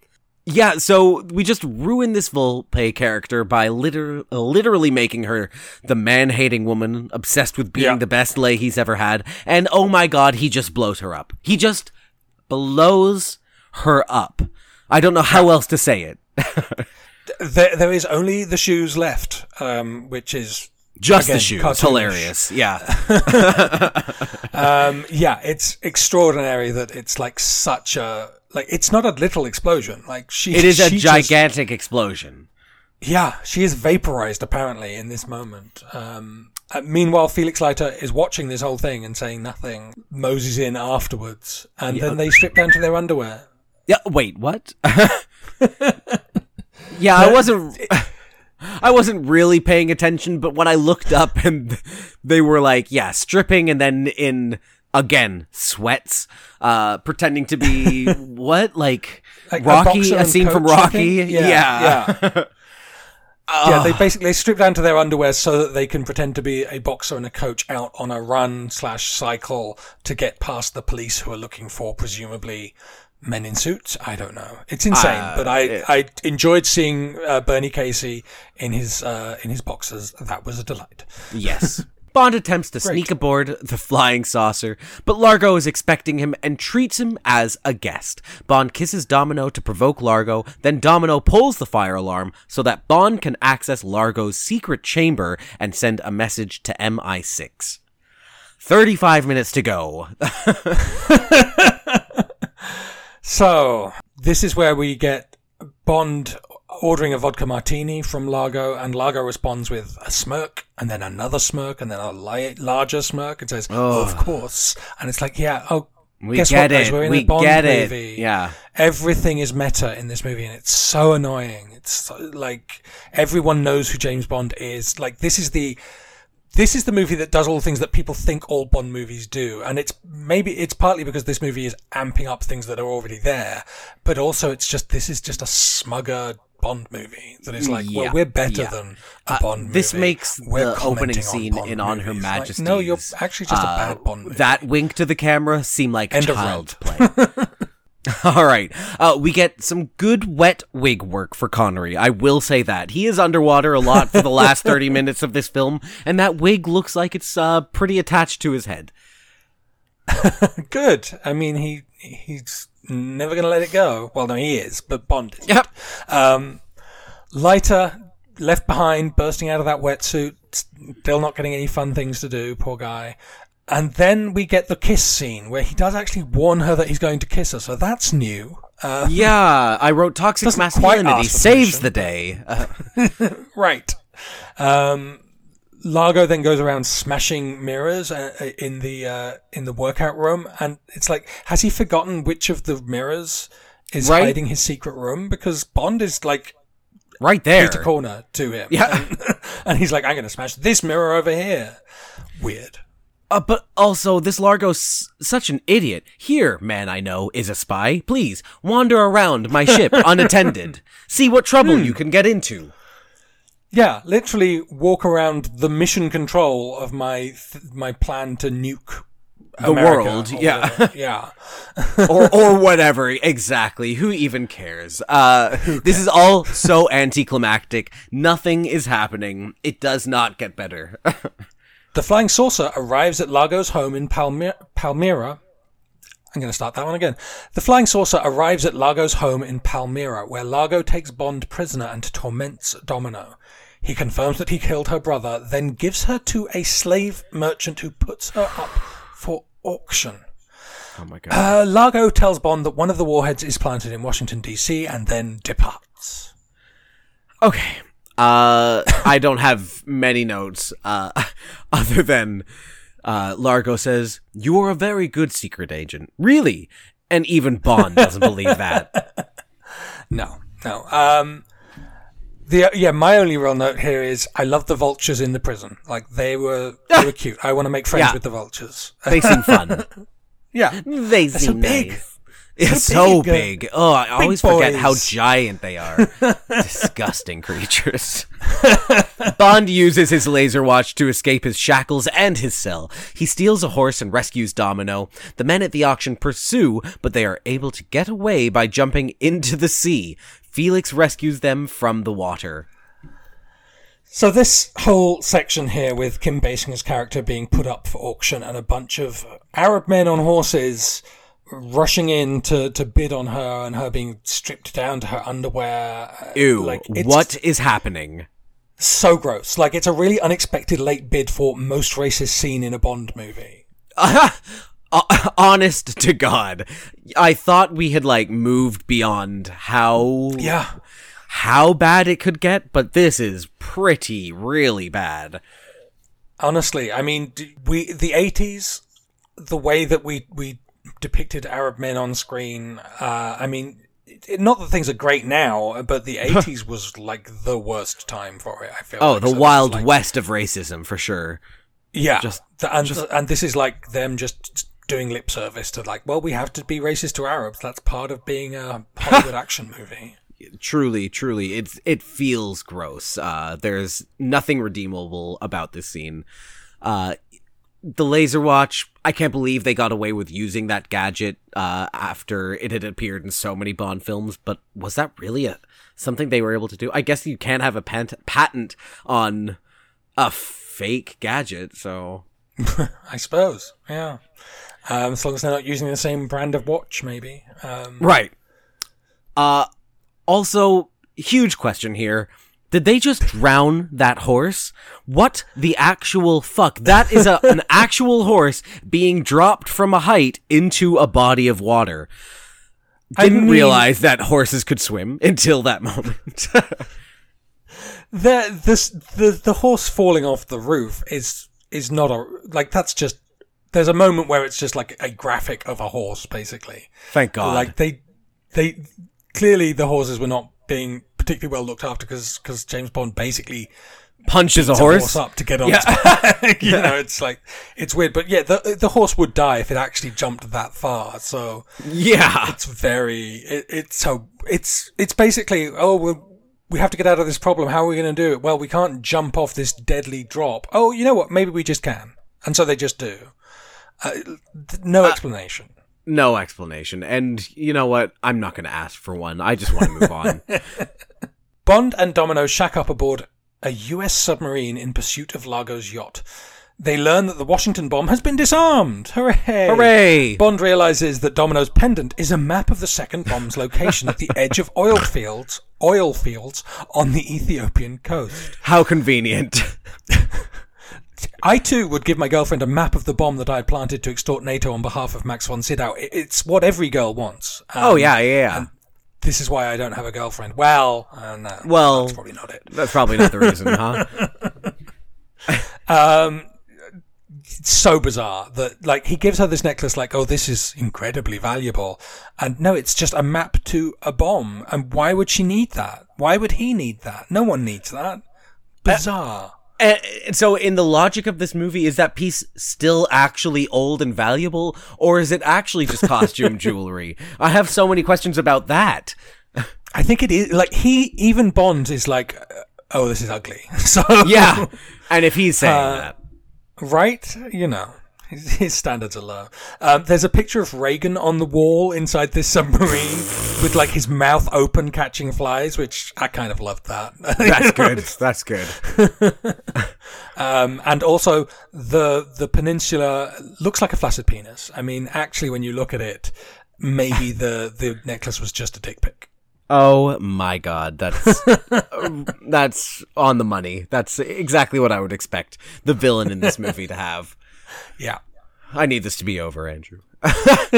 yeah, so we just ruined this Volpe character by liter- literally making her the man-hating woman obsessed with being Yeah. the best lay he's ever had, and oh my god, he just blows her up. He just blows her up. I don't know how else to say it. there, there is only the shoes left, um, which is Just Again, the shoes. cartoonish. Hilarious. Yeah. <laughs> Um, yeah, it's extraordinary that it's like such a like it's not a little explosion. Like she, It is a she just- gigantic explosion. yeah, she is vaporized apparently in this moment. Um, uh, meanwhile, Felix Leiter is watching this whole thing and saying nothing. Moses in afterwards, and then they strip down to their underwear. Yeah, wait, what? <laughs> yeah, I wasn't <laughs> I wasn't really paying attention, but when I looked up and <laughs> they were like, yeah, stripping and then in again, sweats, uh pretending to be <laughs> what? Like, Like Rocky, boxer a, scene from Rocky? Yeah. Yeah, yeah. <laughs> Yeah, they basically strip down to their underwear so that they can pretend to be a boxer and a coach out on a run slash cycle to get past the police who are looking for presumably men in suits. I don't know. It's insane, Uh, but I I enjoyed seeing uh, Bernie Casey in his uh, in his boxers. That was a delight. Yes. <laughs> Bond attempts to sneak aboard the flying saucer, but Largo is expecting him and treats him as a guest. Bond kisses Domino to provoke Largo, then Domino pulls the fire alarm so that Bond can access Largo's secret chamber and send a message to MI6. 35 minutes to go. <laughs> So this is where we get Bond ordering a vodka martini from Largo, and Largo responds with a smirk, and then another smirk, and then a li- larger smirk, and says, oh. "Of course." And it's like, yeah, oh, We guess get what, guys? it. We're in We a Bond get it. movie. Yeah. Everything is meta in this movie, and it's so annoying. It's so, like everyone knows who James Bond is. Like this is the this is the movie that does all the things that people think all Bond movies do, and it's maybe it's partly because this movie is amping up things that are already there, but also it's just this is just a smugger, Bond movie that is like, Yeah, well, we're better yeah. than a Uh, Bond movie. this makes We're the opening scene Bond in On Her movies. Like, Majesty's. no, you're actually just a uh, bad Bond movie. That wink to the camera seemed like End of child's play. <laughs> All right. Uh, we get some good wet wig work for Connery. I will say that. He is underwater a lot for the last 30 <laughs> minutes of this film, and that wig looks like it's uh, pretty attached to his head. <laughs> Good. I mean, he he's never going to let it go. Well, no, he is, but Bond is. Yep. Um, Leiter left behind, bursting out of that wetsuit, still not getting any fun things to do. Poor guy. And then we get the kiss scene where he does actually warn her that he's going to kiss her. So that's new. Uh, <laughs> Yeah, I wrote toxic masculinity saves the day. Uh, <laughs> right. Um, Largo then goes around smashing mirrors uh, in the uh, in the workout room, and it's like, has he forgotten which of the mirrors is Right. hiding his secret room? Because Bond is like right there. Peter corner to him. Yeah. And, <laughs> and he's like, I'm going to smash this mirror over here. Weird. Uh, but also, this Largo's such an idiot. Here, man I know, is a spy. Please, wander around my ship <laughs> unattended. See what trouble Hmm. you can get into. Yeah, literally walk around the mission control of my th- my plan to nuke The America world, or yeah. <laughs> yeah. or or whatever. Exactly. Who even cares? Uh, <laughs> this is all so anticlimactic. Nothing is happening. It does not get better. <laughs> The flying saucer arrives at Largo's home in Palmi- Palmyra. I'm going to start that one again. The flying saucer arrives at Largo's home in Palmyra, where Largo takes Bond prisoner and torments Domino. He confirms that he killed her brother, then gives her to a slave merchant who puts her up for auction. oh my god. Uh, Largo tells Bond that one of the warheads is planted in Washington, D.C., and then departs. Okay. Uh, I don't have many notes, uh, <laughs> other than, uh, Largo says, You are a very good secret agent. Really? And even Bond doesn't believe that. <laughs> No, no. Um, the yeah, my only real note here is I love the vultures in the prison. Like they were, <laughs> they were cute. I want to make friends Yeah. with the vultures. They seem fun. <laughs> yeah, They seem big. Nice. Yeah, so big. big. Oh, I always forget how giant they are. <laughs> Disgusting creatures. Bond uses his laser watch to escape his shackles and his cell. He steals a horse and rescues Domino. The men at the auction pursue, but they are able to get away by jumping into the sea. Felix rescues them from the water. So this whole section here with Kim Basinger's character being put up for auction and a bunch of Arab men on horses rushing in to, to bid on her and her being stripped down to her underwear. uh, Ew, like, what is happening? So gross. Like it's a really unexpected late bid for most racist scene in a Bond movie. <laughs> Uh, honest to God, I thought we had like moved beyond how Yeah. how bad it could get, but this is pretty really bad. Honestly, I mean, we the eighties, the way that we we depicted Arab men on screen. Uh, I mean, it, not that things are great now, but the eighties was like the worst time for it. I feel. Oh, like. the So wild like- west of racism for sure. Yeah, just- and and this is like them just doing lip service to like, well, we have to be racist to Arabs. That's part of being a Hollywood action movie. Truly, truly, it's it feels gross. Uh, there's nothing redeemable about this scene. Uh, the laser watch. I can't believe they got away with using that gadget uh, after it had appeared in so many Bond films. But was that really a something they were able to do? I guess you can't have a pant- patent on a fake gadget. So <laughs> I suppose. Yeah. Um, as long as they're not using the same brand of watch, maybe. Um, right. Uh, also, huge question here. Did they just drown that horse? What the actual fuck? That is a, an <laughs> actual horse being dropped from a height into a body of water. I Didn't mean- realize that horses could swim until that moment. <laughs> the this the the horse falling off the roof is is not a like that's just there's a moment where it's just like a graphic of a horse basically Thank God. like they they clearly the horses were not being particularly well looked after because James Bond basically Punches a a horse. up to get on back. <laughs> <laughs> you know it's like it's weird but yeah the the horse would die if it actually jumped that far so Yeah. it's very it, it's so it's it's basically oh we're we have to get out of this problem. How are we going to do it? Well, we can't jump off this deadly drop. Oh, you know what? Maybe we just can. And so they just do. Uh, th- no explanation. No explanation. And you know what? I'm not going to ask for one. I just want to move on. <laughs> Bond and Domino shack up aboard a US submarine in pursuit of Largo's yacht. They learn that the Washington bomb has been disarmed. Hooray! Hooray! Bond realizes that Domino's pendant is a map of the second bomb's location at the <laughs> edge of oil fields, oil fields on the Ethiopian coast. How convenient. <laughs> I too would give my girlfriend a map of the bomb that I had planted to extort NATO on behalf of Max von Sydow. It's what every girl wants. Um, oh yeah, yeah, yeah. This is why I don't have a girlfriend. Well, uh, no, Well- that's probably not it. That's probably not the reason, huh? It's <laughs> so bizarre that like he gives her this necklace like oh this is incredibly valuable and no it's just a map to a bomb and why would she need that why would he need that no one needs that bizarre And, and so, in the logic of this movie, is that piece still actually old and valuable, or is it actually just costume <laughs> jewelry? I have so many questions about that. I think it is like he even Bond is like oh this is ugly <laughs> so Yeah, and if he's saying Uh, that, right you know his, <laughs> his standards are low um, there's a picture of Reagan on the wall inside this submarine with like his mouth open catching flies which I kind of loved that <laughs> that's good. That's good. <laughs> Um, and also the the peninsula looks like a flaccid penis. I mean, actually, when you look at it, maybe the the necklace was just a dick pic. Oh my god, that's that's on the money. That's exactly what I would expect the villain in this movie to have. Yeah, I need this to be over, Andrew. <laughs>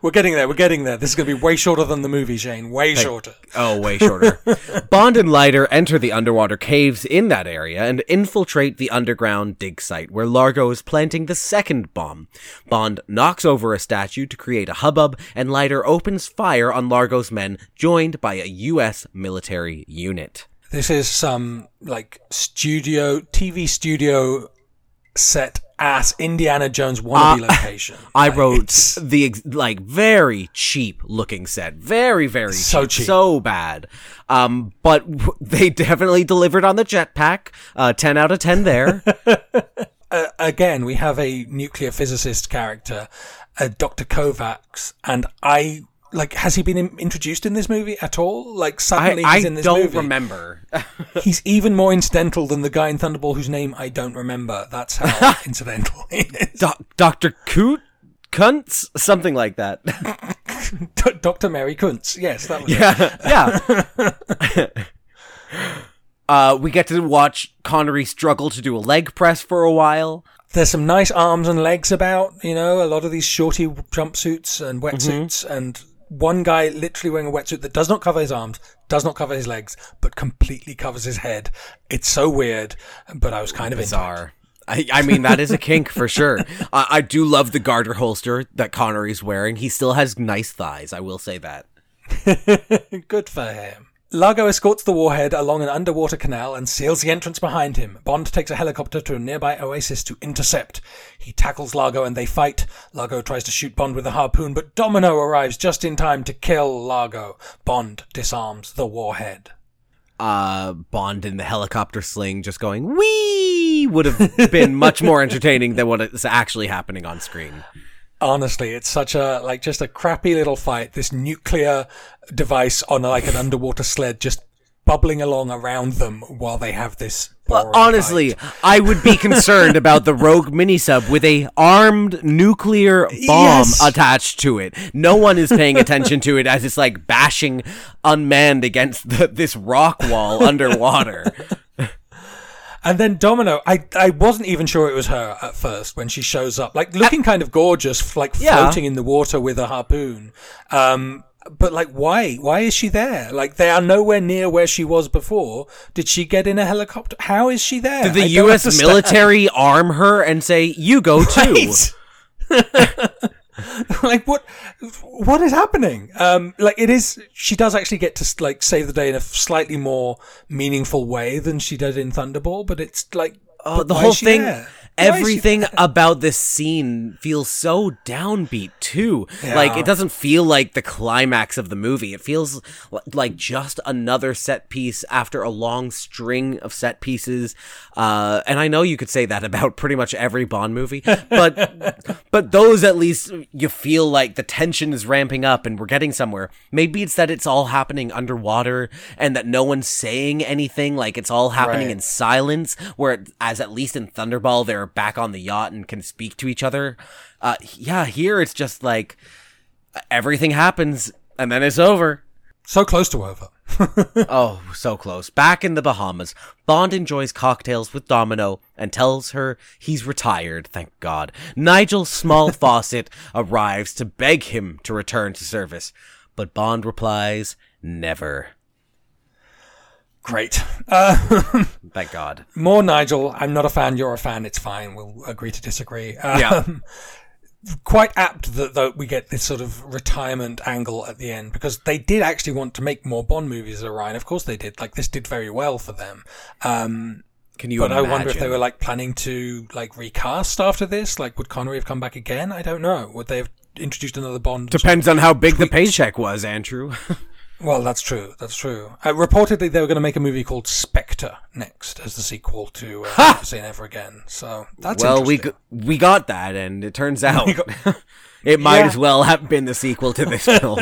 we're getting there. We're getting there. This is going to be way shorter than the movie, Shane. Way shorter. Oh, way shorter. <laughs> Bond and Leiter enter the underwater caves in that area and infiltrate the underground dig site where Largo is planting the second bomb. Bond knocks over a statue to create a hubbub, and Leiter opens fire on Largo's men, joined by a U.S. military unit. This is some like studio TV studio set ass Indiana Jones wannabe location. <laughs> I Like, wrote <laughs> the like very cheap looking set, very very So cheap, cheap. so bad. Um, but w- <laughs> they definitely delivered on the jetpack. Uh, ten out of ten there. uh, again, we have a nuclear physicist character, uh, Dr. Kovacs, and I like has he been in- introduced in this movie at all? Like suddenly I he's in this movie. I don't remember. <laughs> He's even more incidental than the guy in Thunderball whose name I don't remember. That's how <laughs> incidental he is. Dr. Coot? Kuntz? Something like that. <laughs> D- Dr. Mary Kuntz. Yes, that was it. yeah. yeah. uh, we get to watch Connery struggle to do a leg press for a while. There's some nice arms and legs about, you know, a lot of these shorty jumpsuits and wetsuits and one guy literally wearing a wetsuit that does not cover his arms, does not cover his legs, but completely covers his head. It's so weird, but I was kind of. Bizarre. I, I mean, that is a kink for sure. <laughs> I, I do love the garter holster that Connery's wearing. He still has nice thighs, I will say that. <laughs> Good for him. Largo escorts the warhead along an underwater canal and seals the entrance behind him. Bond takes a helicopter to a nearby oasis to intercept. He tackles Largo and they fight. Largo tries to shoot Bond with a harpoon, but Domino arrives just in time to kill Largo. Bond disarms the warhead. Uh, Bond in the helicopter sling just going, wee, would have been much more <laughs> entertaining than what is actually happening on screen. Honestly, it's such a like just a crappy little fight. This nuclear device on like an underwater sled just bubbling along around them while they have this. Well, honestly, fight. I would be <laughs> concerned about the rogue minisub with a armed nuclear bomb Yes. attached to it. No one is paying attention to it as it's like bashing unmanned against the, this rock wall underwater. <laughs> And then Domino, I, I wasn't even sure it was her at first when she shows up, like looking kind of gorgeous, like Yeah. floating in the water with a harpoon. Um, but like, why? Why is she there? Like, they are nowhere near where she was before. Did she get in a helicopter? How is she there? Did the I U.S. military <laughs> arm her and say, "You go too"? Right. <laughs> like what? What is happening? Um, like it is. She does actually get to like save the day in a slightly more meaningful way than she did in Thunderball, but it's like Oh, but the whole thing. there? Everything <laughs> about this scene feels so downbeat too. Like it doesn't feel like the climax of the movie. It feels li- like just another set piece after a long string of set pieces. Uh, and I know you could say that about pretty much every Bond movie, <laughs> but but those at least you feel like the tension is ramping up and we're getting somewhere. Maybe it's that it's all happening underwater and that no one's saying anything. Like it's all happening Right. in silence. Where as at least in Thunderball they're back on the yacht and can speak to each other. Uh, yeah, here it's just like everything happens and then it's over. So close to over. <laughs> Oh, so close. Back in the Bahamas, Bond enjoys cocktails with Domino and tells her he's retired, thank God. Nigel Small <laughs> Fawcett arrives to beg him to return to service, but Bond replies, never. Great. Uh, <laughs> Thank God. more Nigel. I'm not a fan. You're a fan. It's fine. We'll agree to disagree. Um, Yeah. <laughs> Quite apt that, that we get this sort of retirement angle at the end because they did actually want to make more Bond movies, Orion. Of course they did. Like this did very well for them. Um, Can you but imagine? I wonder if they were like planning to like recast after this. Like, would Connery have come back again? I don't know. Would they have introduced another Bond? Depends on how big the paycheck was, Andrew. <laughs> Well, that's true. That's true. Uh, reportedly, they were going to make a movie called Spectre next as the sequel to uh, Never Say Never Again. So that's well, we g- we got that, and it turns <laughs> out got- <laughs> it might Yeah. as well have been the sequel to this film.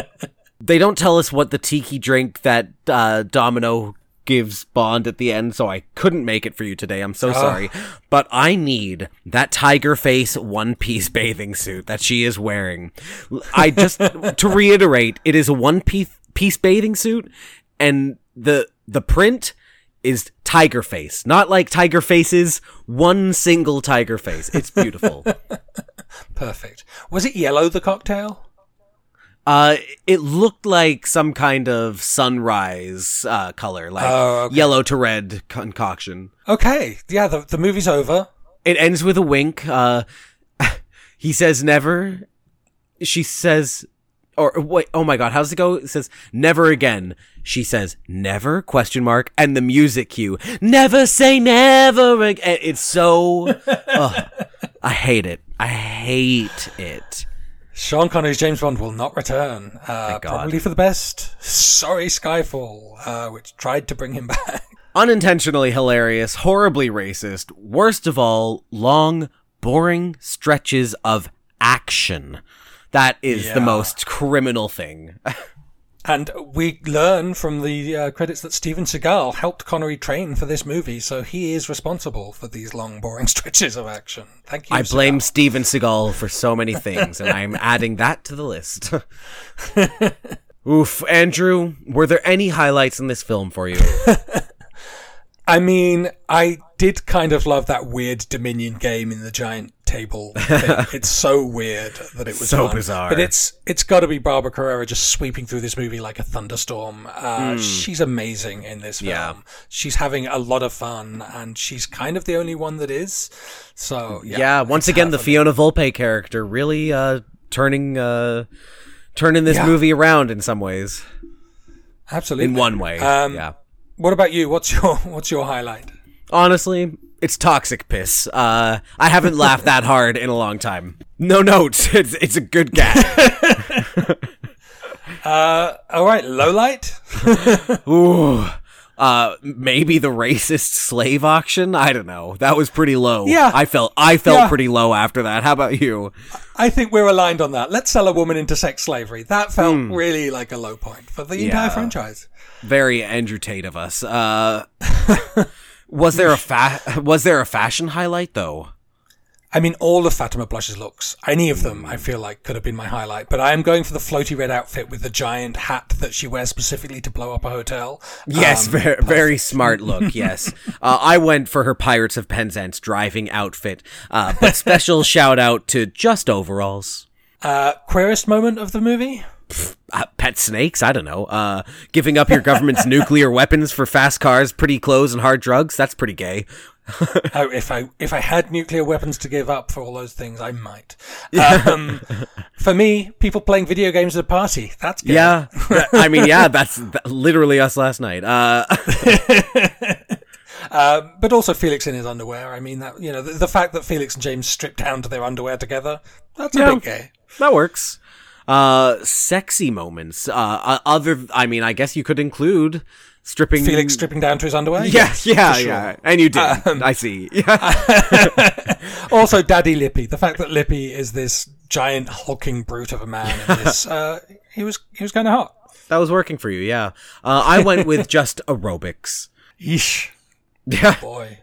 <laughs> they don't tell us what the tiki drink that uh, Domino gives Bond at the end, so I couldn't make it for you today. I'm so ah. sorry, but I need that tiger face one piece bathing suit that she is wearing. I just <laughs> to reiterate, it is a one piece piece bathing suit, and the the print is tiger face, not like tiger faces, one single tiger face. It's beautiful. <laughs> Perfect. Was it yellow, the cocktail? Uh, it looked like some kind of sunrise uh, color, like Oh, okay. yellow to red concoction. Okay. Yeah, the, the movie's over. It ends with a wink. Uh, <laughs> he says never. She says, or wait, oh my god, how's it go? It says never again. She says never question mark and the music cue. Never say never again. It's so. <laughs> ugh. I hate it. I hate it. Sean Connery's James Bond will not return. Uh, probably for the best. Sorry, Skyfall, uh, which tried to bring him <laughs> back. unintentionally hilarious, horribly racist, worst of all, long, boring stretches of action. That is the most criminal thing. <laughs> And we learn from the uh, credits that Steven Seagal helped Connery train for this movie, so he is responsible for these long, boring <laughs> stretches of action. Thank you. I blame Steven Seagal for so many things, and I'm <laughs> adding that to the list. <laughs> Oof, Andrew, were there any highlights in this film for you? I mean, I did kind of love that weird Domination game in the giant table. <laughs> Thing. it's so weird that it was So fun. bizarre. But it's it's got to be Barbara Carrera just sweeping through this movie like a thunderstorm. Uh, She's amazing in this film. Yeah. She's having a lot of fun, and she's kind of the only one that is. So yeah, yeah, once again, the. Fiona Volpe character really uh, turning uh, turning this Yeah. movie around in some ways. absolutely In one way, Um, yeah. What about you? What's your <laughs> what's your highlight? Honestly, it's toxic piss. Uh, I haven't laughed that hard in a long time. No notes. <laughs> It's it's a good gag. <laughs> All right, low light. Ooh. Uh, maybe the racist slave auction. I don't know. That was pretty low. Yeah. I felt I felt Yeah. pretty low after that. How about you? I think we're aligned on that. Let's sell a woman into sex slavery. That felt really like a low point for the entire Hmm. Franchise. Very Andrew Tate of us. Uh, <laughs> was there a fa- was there a fashion highlight though? I mean, all of Fatima Blush's looks, any of them, I feel like could have been my highlight. But I am going for the floaty red outfit with the giant hat that she wears specifically to blow up a hotel. Yes, Um, very, very smart look. <laughs> Yes, uh, I went for her Pirates of Penzance driving outfit. Uh, but special shout out to just overalls. uh, queerest moment of the movie? Uh, pet snakes. I don't know. Uh, giving up your government's <laughs> nuclear weapons for fast cars, pretty clothes, and hard drugs. That's pretty gay. <laughs> oh, if I if I had nuclear weapons to give up for all those things, I might. Um, for me, people playing video games at a party. That's good. Yeah, <laughs> I mean, yeah, that's th- literally us last night. Uh, Um, <laughs> but also Felix in his underwear. I mean, that you know, the, the fact that Felix and James stripped down to their underwear together, that's a Yeah. bit gay. That works. Uh, sexy moments. Uh, uh, other. I mean, I guess you could include stripping. Felix stripping down to his underwear. Yeah, Yes, yeah, sure. yeah. And you did. Um, I see. <laughs> Yeah. Also, Daddy Lippe. The fact that Lippe is this giant hulking brute of a man this, <laughs> uh, he was he was kind of hot. that was working for you. Yeah. Uh, I went with <laughs> just aerobics. Yeesh, Yeah. boy.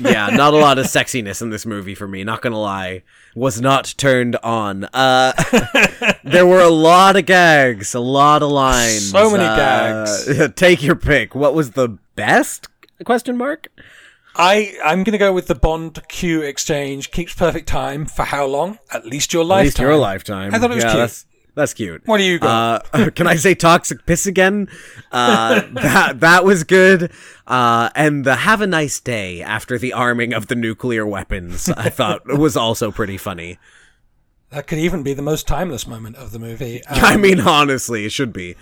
yeah, not a lot of sexiness in this movie for me. Not gonna lie, was not turned on. Uh, <laughs> there were a lot of gags, a lot of lines, So many uh, gags. <laughs> Take your pick. What was the best? Question mark. I I'm gonna go with the Bond Q exchange. Keeps perfect time for how long? At least your lifetime. At least your lifetime. I thought it was yeah, cute. That's, that's cute. What do you got? Uh, <laughs> can I say toxic piss again? Uh, that that was good. Uh, and the have a nice day after the arming of the nuclear weapons, I thought <laughs> was also pretty funny. That could even be the most timeless moment of the movie. <laughs> Um, I mean, honestly, it should be.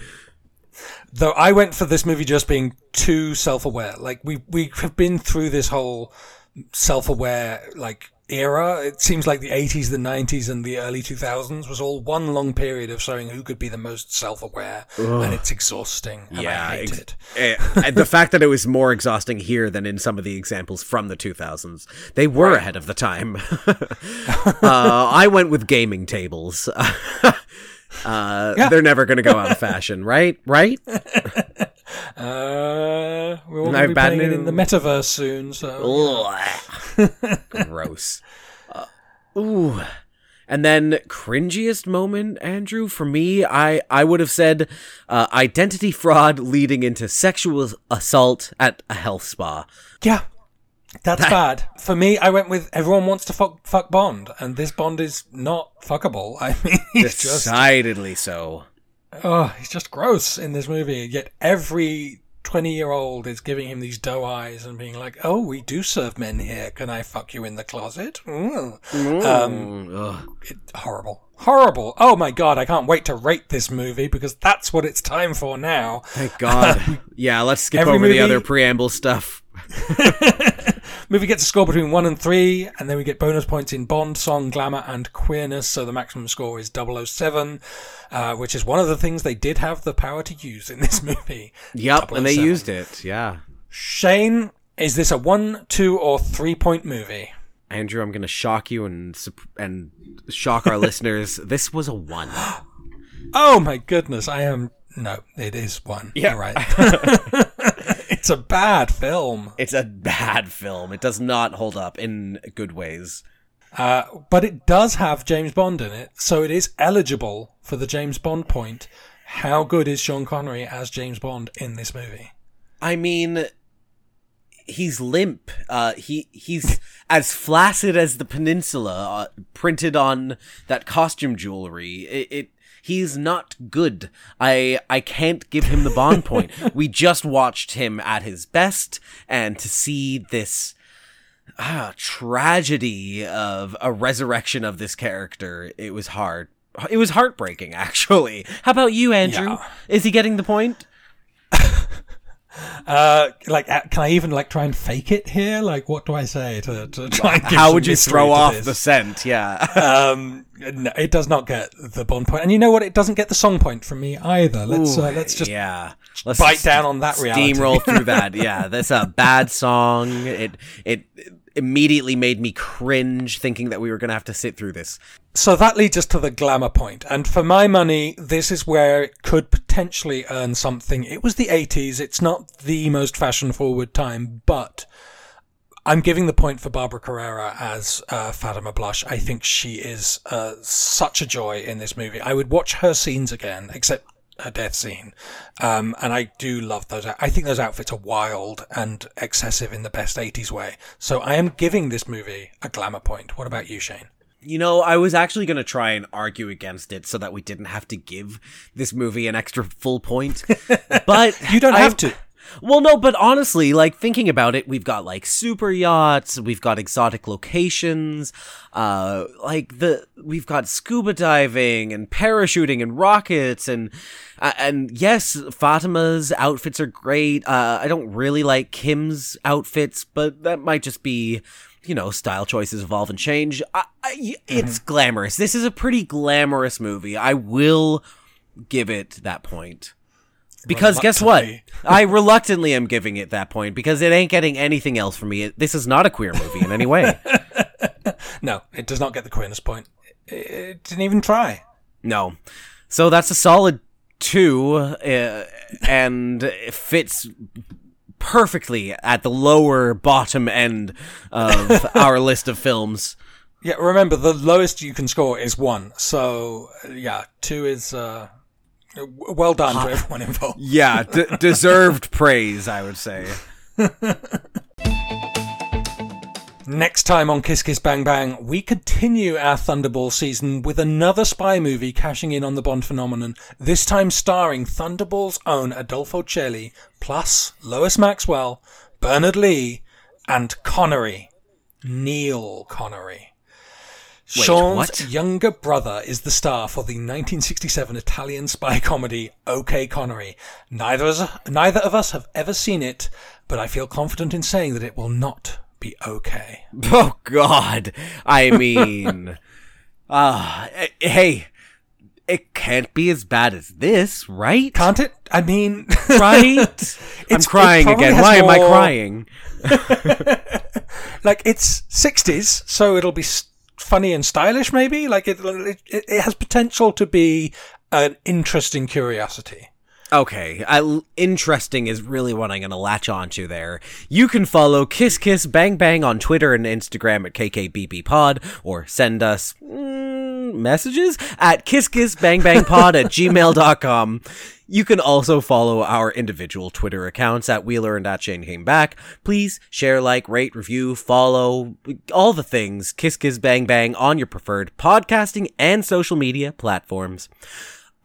though I went for this movie just being too self-aware. Like we we have been through this whole self-aware like era. It seems like the 80s, the 90s, and the early 2000s was all one long period of showing who could be the most self-aware, and it's exhausting. And Yeah, I hate ex- it. <laughs> eh, and the fact that it was more exhausting here than in some of the examples from the 2000s, they were ahead of the time. <laughs> uh, I went with gaming tables. <laughs> uh, They're never going to go out of fashion, right? Right? Uh, we're all going to be playing it in the metaverse soon, so <laughs> Gross. Uh, ooh. And then cringiest moment, Andrew, for me, I I would have said uh, identity fraud leading into sexual assault at a health spa. yeah. That's bad. For me, I went with everyone wants to fuck, fuck Bond, and this Bond is not fuckable. <laughs> I mean, he's just Decidedly so. Oh, he's just gross in this movie. Yet every 20 year old is giving him these doe eyes and being like, oh, we do serve men here. Can I fuck you in the closet? Mm. Um, it, horrible. Horrible. Oh my god, I can't wait to rate this movie because that's what it's time for now. Thank God. <laughs> yeah, let's skip over the other preamble stuff. <laughs> Movie gets a score between 1 and 3, and then we get bonus points in Bond, Song, Glamour, and Queerness, so the maximum score is 007, uh, which is one of the things they did have the power to use in this <laughs> movie. Yep, and they used it. Yeah. Shane, is this a 1, 2, or 3 point movie? Andrew, I'm going to shock you and and shock our <laughs> listeners. This was a 1. <gasps> Oh my goodness, I am. No, it is one. Yeah. You're right. <laughs> it's a bad film, It's a bad film. It does not hold up in good ways. uh, but it does have James Bond in it, so it is eligible for the James Bond point. How good is Sean Connery as James Bond in this movie? I mean, he's limp. Uh, he he's <laughs> as flaccid as the peninsula uh, printed on that costume jewelry. It, it he's not good. I I can't give him the bond <laughs> point. We just watched him at his best, and to see this. Ah, tragedy of a resurrection of this character. It was hard. It was heartbreaking, <laughs> actually. How about you, Andrew? Yeah. Is he getting the point? <laughs> Uh, like, uh, can I even like try and fake it here? Like, what do I say to, to try How would you throw off this? the scent? Yeah. <laughs> Um, no, it does not get the Bond point, and you know what? It doesn't get the song point from me either. Let's uh, let's just yeah. Let's bite down on that reality. Steamroll through that. <laughs> Yeah, that's a bad song. It it immediately made me cringe thinking that we were gonna have to sit through this. So that leads us to the glamour point. And for my money, this is where it could potentially earn something. It was the 80s. It's not the most fashion forward time, but I'm giving the point for Barbara Carrera as uh, Fatima Blush. I think she is uh, such a joy in this movie. I would watch her scenes again, except her death scene. Um, and I do love those. I think those outfits are wild and excessive in the best 80s way. So I am giving this movie a glamour point. What about you, Shane? You know, I was actually gonna try and argue against it so that we didn't have to give this movie an extra full point. <laughs> But You don't I- have to. Well, no, but honestly, like thinking about it, we've got like super yachts, we've got exotic locations, uh, like the we've got scuba diving and parachuting and rockets and uh, and yes, Fatima's outfits are great. Uh, I don't really like Kim's outfits, but that might just be. You know, style choices evolve and change. I, I, it's glamorous. This is a pretty glamorous movie. I will give it that point. Because guess what? <laughs> I reluctantly am giving it that point because it ain't getting anything else from me. It- This is not a queer movie in any way. <laughs> No, it does not get the queerness point. It, didn't even try. No. So that's a solid two, uh, and it fits perfectly at the lower bottom end of <laughs> our list of films. Yeah, remember the lowest you can score is one. So yeah, two is uh, well done to everyone involved. <laughs> Yeah, d- deserved praise, I would say. <laughs> Next time on Kiss Kiss Bang Bang, we continue our Thunderball season with another spy movie cashing in on the Bond phenomenon, this time starring Thunderball's own Adolfo Celi, plus Lois Maxwell, Bernard Lee, and Connery. Neil Connery. Sean's what? younger brother is the star for the 1967 Italian spy comedy OK Connery. Neither, us, neither of us have ever seen it, but I feel confident in saying that it will not be okay. <laughs> Oh God! I mean, <laughs> ah, eh, hey, it can't be as bad as this, right? Can't it? I mean, <laughs> right? I'm crying again. Why am I crying? like it's 60s, so it'll be s- funny and stylish, maybe. Like it, it, it has potential to be an interesting curiosity. Okay, I, interesting is really what I'm going to latch onto there. You can follow Kiss Kiss Bang Bang on Twitter and Instagram at KKBBPod, or send us mm, messages at kisskissbangbangpod at <laughs> gmail.com. You can also follow our individual Twitter accounts at Wheeler and at Shane Came Back. Please share, like, rate, review, follow, all the things Kiss Kiss Bang Bang on your preferred podcasting and social media platforms.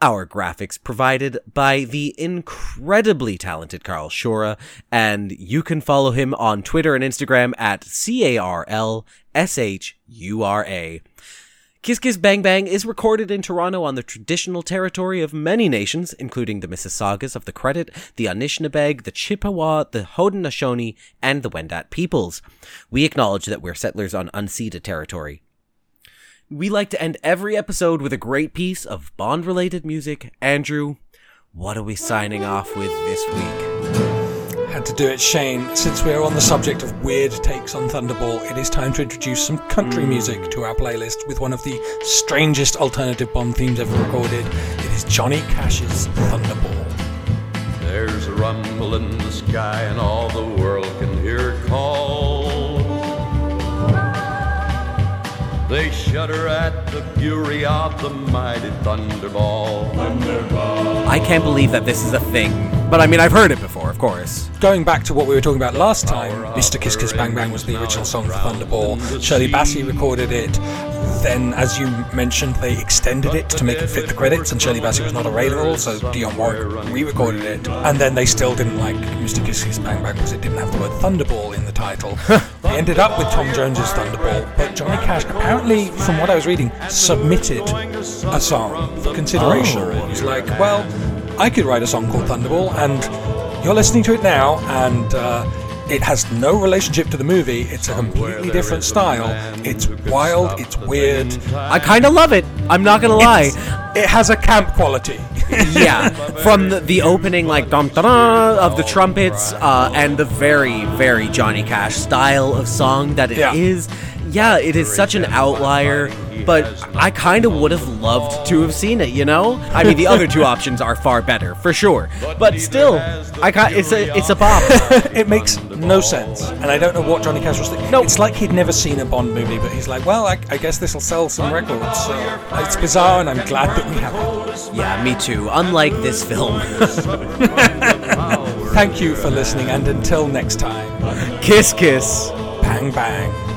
Our graphics provided by the incredibly talented Carl Shura, and you can follow him on Twitter and Instagram at C A R L S H U R A. Kiss Kiss Bang Bang is recorded in Toronto on the traditional territory of many nations, including the Mississaugas of the Credit, the Anishinaabeg, the Chippewa, the Haudenosaunee, and the Wendat peoples. We acknowledge that we're settlers on unceded territory. We like to end every episode with a great piece of Bond related music. Andrew, what are we signing off with this week? Had to do it, Shane. Since we're on the subject of weird takes on Thunderball, it is time to introduce some country hmm. music to our playlist with one of the strangest alternative Bond themes ever recorded. It is Johnny Cash's Thunderball. There's a rumble in the sky, and all the world can hear it call. They shudder at the fury of the mighty Thunderball. thunderball. I can't believe that this is a thing. But I mean, I've heard it before, of course. Going back to what we were talking about last time, Mr. Kiss Kiss Bang Bang was the original song for Thunderball. Shirley Bassey recorded it. Then, as you mentioned, they extended it to make it fit the credits, and Shirley Bassey was not available, so Dionne Warwick re-recorded it. And then they still didn't like Mr. Kiss Kiss Bang Bang because it didn't have the word Thunderball in the title. <laughs> they ended up with Tom Jones's Thunderball, but Johnny Cash apparently, from what I was reading, submitted a song for consideration. Oh. He's like, well, I could write a song called Thunderball, and you're listening to it now, and uh, it has no relationship to the movie. It's a completely different style. It's wild. It's weird. I kind of love it. I'm not gonna lie. It has a camp quality. <laughs> yeah, from the, the opening, like dum da of the trumpets, uh, and the very, very Johnny Cash style of song that it is. Yeah. Yeah, it is such an outlier, but I kind of would have loved to have seen it. You know, I mean, the other two <laughs> options are far better for sure, but still, I ca- it's a it's a bop. <laughs> it makes no sense, and I don't know what Johnny Cash was thinking. No. It's like he'd never seen a Bond movie, but he's like, well, I, I guess this will sell some records. So it's bizarre, and I'm glad that we have it. yeah, me too. Unlike this film, <laughs> Thank you for listening, and until next time, kiss kiss. bang bang.